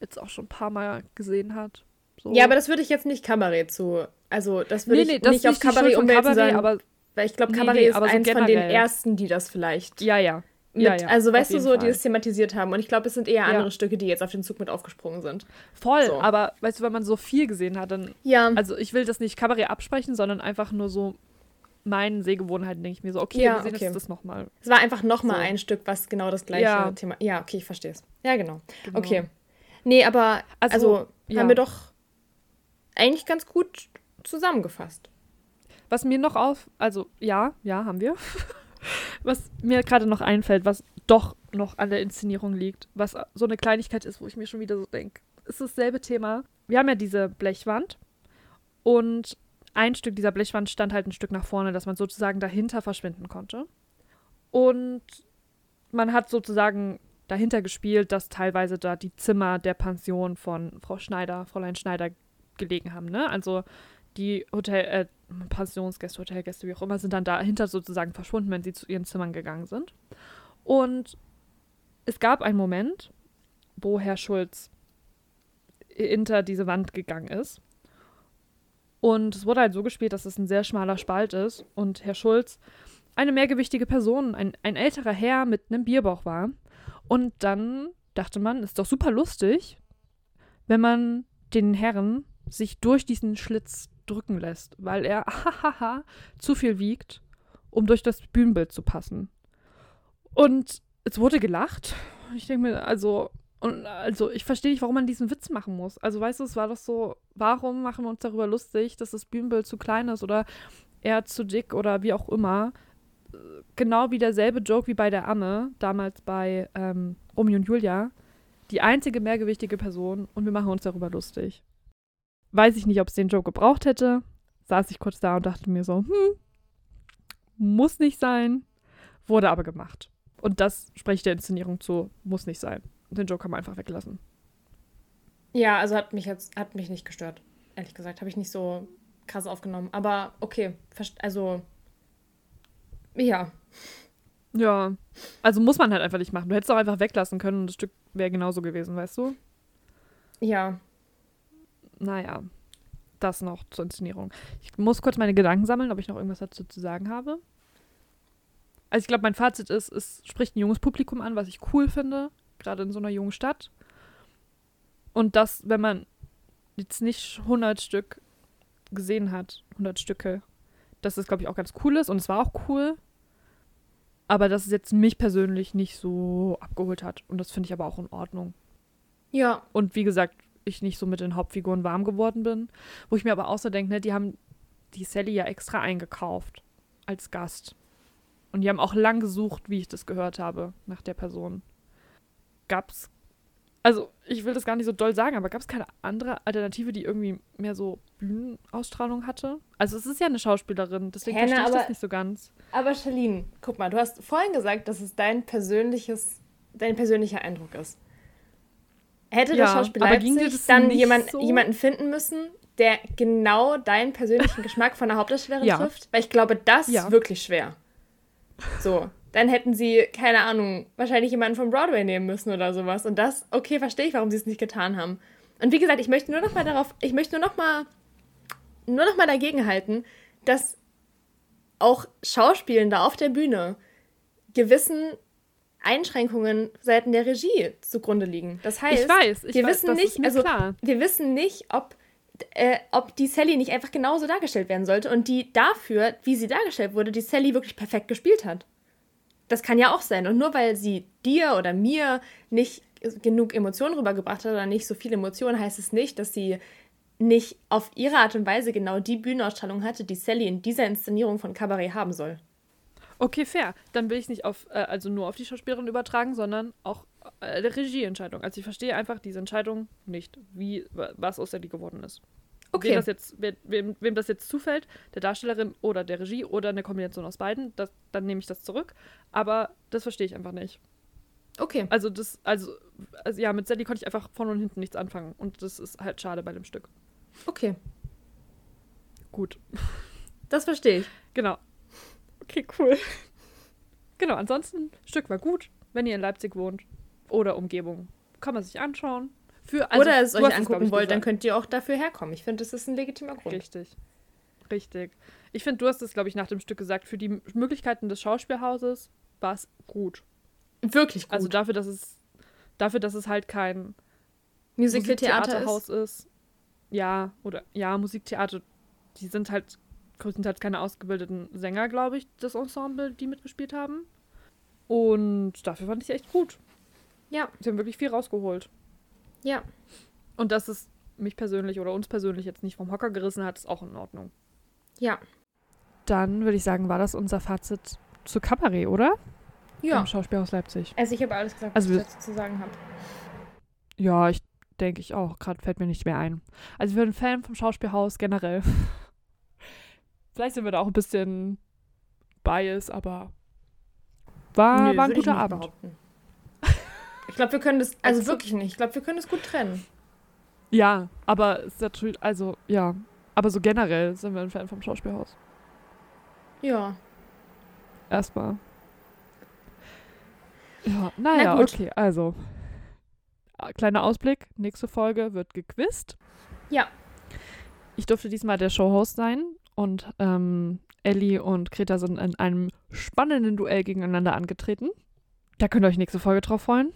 jetzt auch schon ein paar Mal gesehen hat. So. Ja, aber das würde ich jetzt nicht Kabarett zu. Also, das würde nee, nee, ich das nicht auf die Kabarett umwälzen, sondern, aber weil ich glaube, Kabarett nee, ist aber so eins von den ersten, die das vielleicht ja, ja. mit, ja, ja, also weißt du so, die Fall. es thematisiert haben. Und ich glaube, es sind eher Ja. andere Stücke, die jetzt auf den Zug mit aufgesprungen sind. Voll, So. aber weißt du, wenn man so viel gesehen hat, dann Ja. Also ich will das nicht Kabarett absprechen, sondern einfach nur so meinen Sehgewohnheiten denke ich mir so, okay, Ja, wir sehen okay. jetzt das nochmal. es war einfach nochmal so. ein Stück, was genau das gleiche Ja. Thema. Ja, okay, ich verstehe es. Ja, genau. Genau. Okay. Nee, aber also, Also, ja. haben wir doch eigentlich ganz gut zusammengefasst. Was mir noch auf, also ja, ja, haben wir. was mir gerade noch einfällt, was doch noch an der Inszenierung liegt, was so eine Kleinigkeit ist, wo ich mir schon wieder so denke, ist dasselbe Thema. Wir haben ja diese Blechwand und ein Stück dieser Blechwand stand halt ein Stück nach vorne, dass man sozusagen dahinter verschwinden konnte. Und man hat sozusagen dahinter gespielt, dass teilweise da die Zimmer der Pension von Frau Schneider, Fräulein Schneider gelegen haben, ne? Also die Hotel, äh, Pensionsgäste, Hotelgäste, wie auch immer, sind dann dahinter sozusagen verschwunden, wenn sie zu ihren Zimmern gegangen sind. Und es gab einen Moment, wo Herr Schulz hinter diese Wand gegangen ist. Und es wurde halt so gespielt, dass es ein sehr schmaler Spalt ist und Herr Schulz eine mehrgewichtige Person, ein, ein älterer Herr mit einem Bierbauch war. Und dann dachte man, ist doch super lustig, wenn man den Herren sich durch diesen Schlitz drücken lässt, weil er hahaha zu viel wiegt, um durch das Bühnenbild zu passen. Und es wurde gelacht. Ich denke mir, also, und also ich verstehe nicht, warum man diesen Witz machen muss. Also weißt du, es war doch so, warum machen wir uns darüber lustig, dass das Bühnenbild zu klein ist oder er zu dick oder wie auch immer. Genau wie derselbe Joke wie bei der Amme, damals bei ähm, Romeo und Julia. Die einzige mehrgewichtige Person und wir machen uns darüber lustig. Weiß ich nicht, ob es den Joke gebraucht hätte. Saß ich kurz da und dachte mir so, hm, muss nicht sein. Wurde aber gemacht. Und das spreche ich der Inszenierung zu, muss nicht sein. Den Joke kann man einfach weglassen. Ja, also hat mich jetzt, hat mich nicht gestört. Ehrlich gesagt, habe ich nicht so krass aufgenommen. Aber okay, also ja. Ja. Also muss man halt einfach nicht machen. Du hättest auch einfach weglassen können und das Stück wäre genauso gewesen, weißt du? Ja. Naja, das noch zur Inszenierung. Ich muss kurz meine Gedanken sammeln, ob ich noch irgendwas dazu zu sagen habe. Also ich glaube, mein Fazit ist, es spricht ein junges Publikum an, was ich cool finde, gerade in so einer jungen Stadt. Und das, wenn man jetzt nicht 100 Stück gesehen hat, 100 Stücke, dass das, glaube ich, auch ganz cool ist. Und es war auch cool. Aber dass es jetzt mich persönlich nicht so abgeholt hat. Und das finde ich aber auch in Ordnung. Ja. Und wie gesagt, ich nicht so mit den Hauptfiguren warm geworden bin. Wo ich mir aber auch so denke, ne, die haben die Sally ja extra eingekauft als Gast. Und die haben auch lang gesucht, wie ich das gehört habe, nach der Person. Gab's. Also, ich will das gar nicht so doll sagen, aber gab es keine andere Alternative, die irgendwie mehr so Bühnenausstrahlung hatte? Also, es ist ja eine Schauspielerin, deswegen Hannah, verstehe ich das aber- nicht so ganz. Aber Charlene, guck mal, du hast vorhin gesagt, dass es dein persönliches, dein persönlicher Eindruck ist. hätte Ja, das Schauspiel Leipzig das dann jemand, so? jemanden finden müssen, der genau deinen persönlichen Geschmack von der Hauptdarstellerin Ja. trifft? Weil ich glaube, das Ja. ist wirklich schwer. So, dann hätten sie, keine Ahnung, wahrscheinlich jemanden von Broadway nehmen müssen oder sowas. Und das, okay, verstehe ich, warum sie es nicht getan haben. Und wie gesagt, ich möchte nur noch mal darauf, ich möchte nur noch mal, nur noch mal dagegen halten, dass auch Schauspielende auf der Bühne gewissen Einschränkungen seitens der Regie zugrunde liegen. Das heißt, ich weiß, ich wir weiß, wissen nicht, also klar. wir wissen nicht, ob, äh, ob die Sally nicht einfach genauso dargestellt werden sollte und die dafür, wie sie dargestellt wurde, die Sally wirklich perfekt gespielt hat. Das kann ja auch sein. Und nur weil sie dir oder mir nicht genug Emotionen rübergebracht hat oder nicht so viele Emotionen, heißt es nicht, dass sie nicht auf ihre Art und Weise genau die Bühnenausstrahlung hatte, die Sally in dieser Inszenierung von Cabaret haben soll. Okay, fair. Dann will ich nicht auf, äh, also nur auf die Schauspielerin übertragen, sondern auch äh, die Regieentscheidung. Also ich verstehe einfach diese Entscheidung nicht, wie wa- was aus Sally geworden ist. Okay. Wem das, jetzt, wem, wem das jetzt zufällt, der Darstellerin oder der Regie oder eine Kombination aus beiden, das, dann nehme ich das zurück. Aber das verstehe ich einfach nicht. Okay. Also das, also, also ja, mit Sally konnte ich einfach vorne und hinten nichts anfangen. Und das ist halt schade bei dem Stück. Okay. Gut. Das verstehe ich. Genau. Okay, cool. Genau, ansonsten, Stück war gut, wenn ihr in Leipzig wohnt oder Umgebung. Kann man sich anschauen. Für, also, Oder es euch angucken wollt, dann könnt ihr auch dafür herkommen. Ich finde, das ist ein legitimer Grund. Richtig. Richtig. Ich finde, du hast es, glaube ich, nach dem Stück gesagt, für die Möglichkeiten des Schauspielhauses war es gut. Wirklich gut. Also dafür, dass es dafür, dass es halt kein Musical-Theater ist. Musiktheaterhaus ist. Ja, oder ja, Musiktheater, die sind halt größtenteils keine ausgebildeten Sänger, glaube ich, das Ensemble, die mitgespielt haben. Und dafür fand ich es echt gut. Ja, Sie haben wirklich viel rausgeholt. Ja. Und dass es mich persönlich oder uns persönlich jetzt nicht vom Hocker gerissen hat, ist auch in Ordnung. Ja. Dann würde ich sagen, war das unser Fazit zu Cabaret, oder? Ja. Im Schauspielhaus Leipzig. Also ich habe alles gesagt, Also was wir- ich dazu zu sagen habe. Ja, ich denke ich auch. Gerade fällt mir nicht mehr ein. Also ich bin ein Fan vom Schauspielhaus generell. Vielleicht sind wir da auch ein bisschen biased, aber war, Nö, war ein guter Abend. behaupten. Ich glaube, wir können das, also Also- wirklich nicht. Ich glaube, wir können das gut trennen. Ja, aber es ist natürlich, also ja, aber so generell sind wir ein Fan vom Schauspielhaus. Ja. Erstmal. Ja, naja, Na okay, also. äh, Kleiner Ausblick, nächste Folge wird gequizt. Ja. Ich durfte diesmal der Showhost sein und ähm, Ellie und Greta sind in einem spannenden Duell gegeneinander angetreten. Da könnt ihr euch nächste Folge drauf freuen.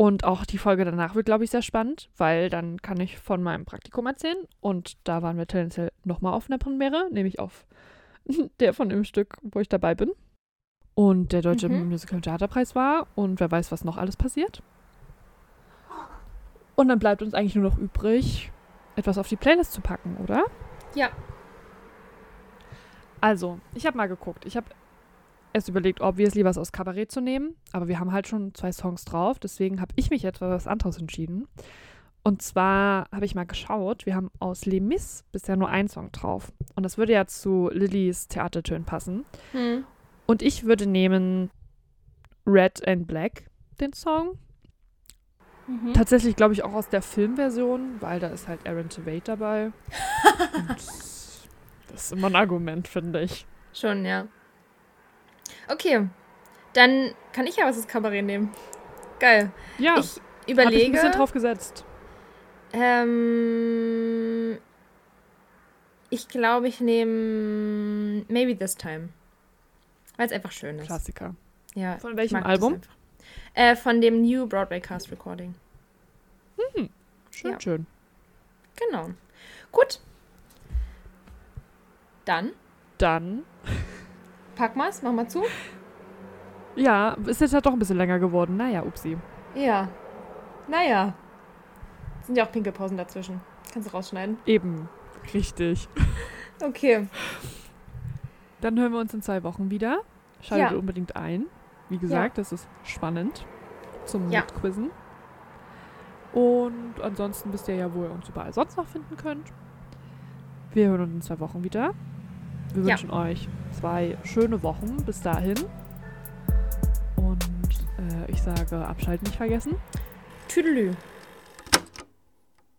Und auch die Folge danach wird, glaube ich, sehr spannend, weil dann kann ich von meinem Praktikum erzählen. Und da waren wir tendenziell nochmal auf einer Premiere, nämlich auf der von dem Stück, wo ich dabei bin. Und der Deutsche Mhm. Musical Theaterpreis war und wer weiß, was noch alles passiert. Und dann bleibt uns eigentlich nur noch übrig, etwas auf die Playlist zu packen, oder? Ja. Also, ich habe mal geguckt. Ich habe erst überlegt, obviously was aus Kabarett zu nehmen, aber wir haben halt schon zwei Songs drauf, deswegen habe ich mich etwas was anderes entschieden. Und zwar habe ich mal geschaut, wir haben aus Les Mis bisher nur einen Song drauf. Und das würde ja zu Lillys Theatertönen passen. Hm. Und ich würde nehmen Red and Black, den Song. Mhm. Tatsächlich glaube ich auch aus der Filmversion, weil da ist halt Aaron Tveit dabei. Und das ist immer ein Argument, finde ich. Schon, ja. Okay. Dann kann ich ja was das Kabarett nehmen. Geil. Ja, ich hab ich ein überlege. bisschen drauf gesetzt. Ähm, ich glaube, ich nehme Maybe This Time. Weil es einfach schön ist. Klassiker. Ja, Von welchem Album? Äh, von dem New Broadway Cast Recording. Schön, Ja. schön. Genau. Gut. Dann Dann, pack mal's, mach mal zu. ja, ist jetzt halt doch ein bisschen länger geworden. Naja, upsi. Ja. Naja. Sind ja auch Pinkelpausen dazwischen. Kannst du rausschneiden. Eben. Richtig. Okay. Dann hören wir uns in zwei Wochen wieder. Schaltet Ja. unbedingt ein. Wie gesagt, das ist spannend zum Ja. Mitquizzen. Und ansonsten wisst ihr ja, wo ihr uns überall sonst noch finden könnt. Wir hören uns in zwei Wochen wieder. Wir Ja. wünschen euch zwei schöne Wochen bis dahin. Und äh, ich sage, abschalten nicht vergessen. Tüdelü.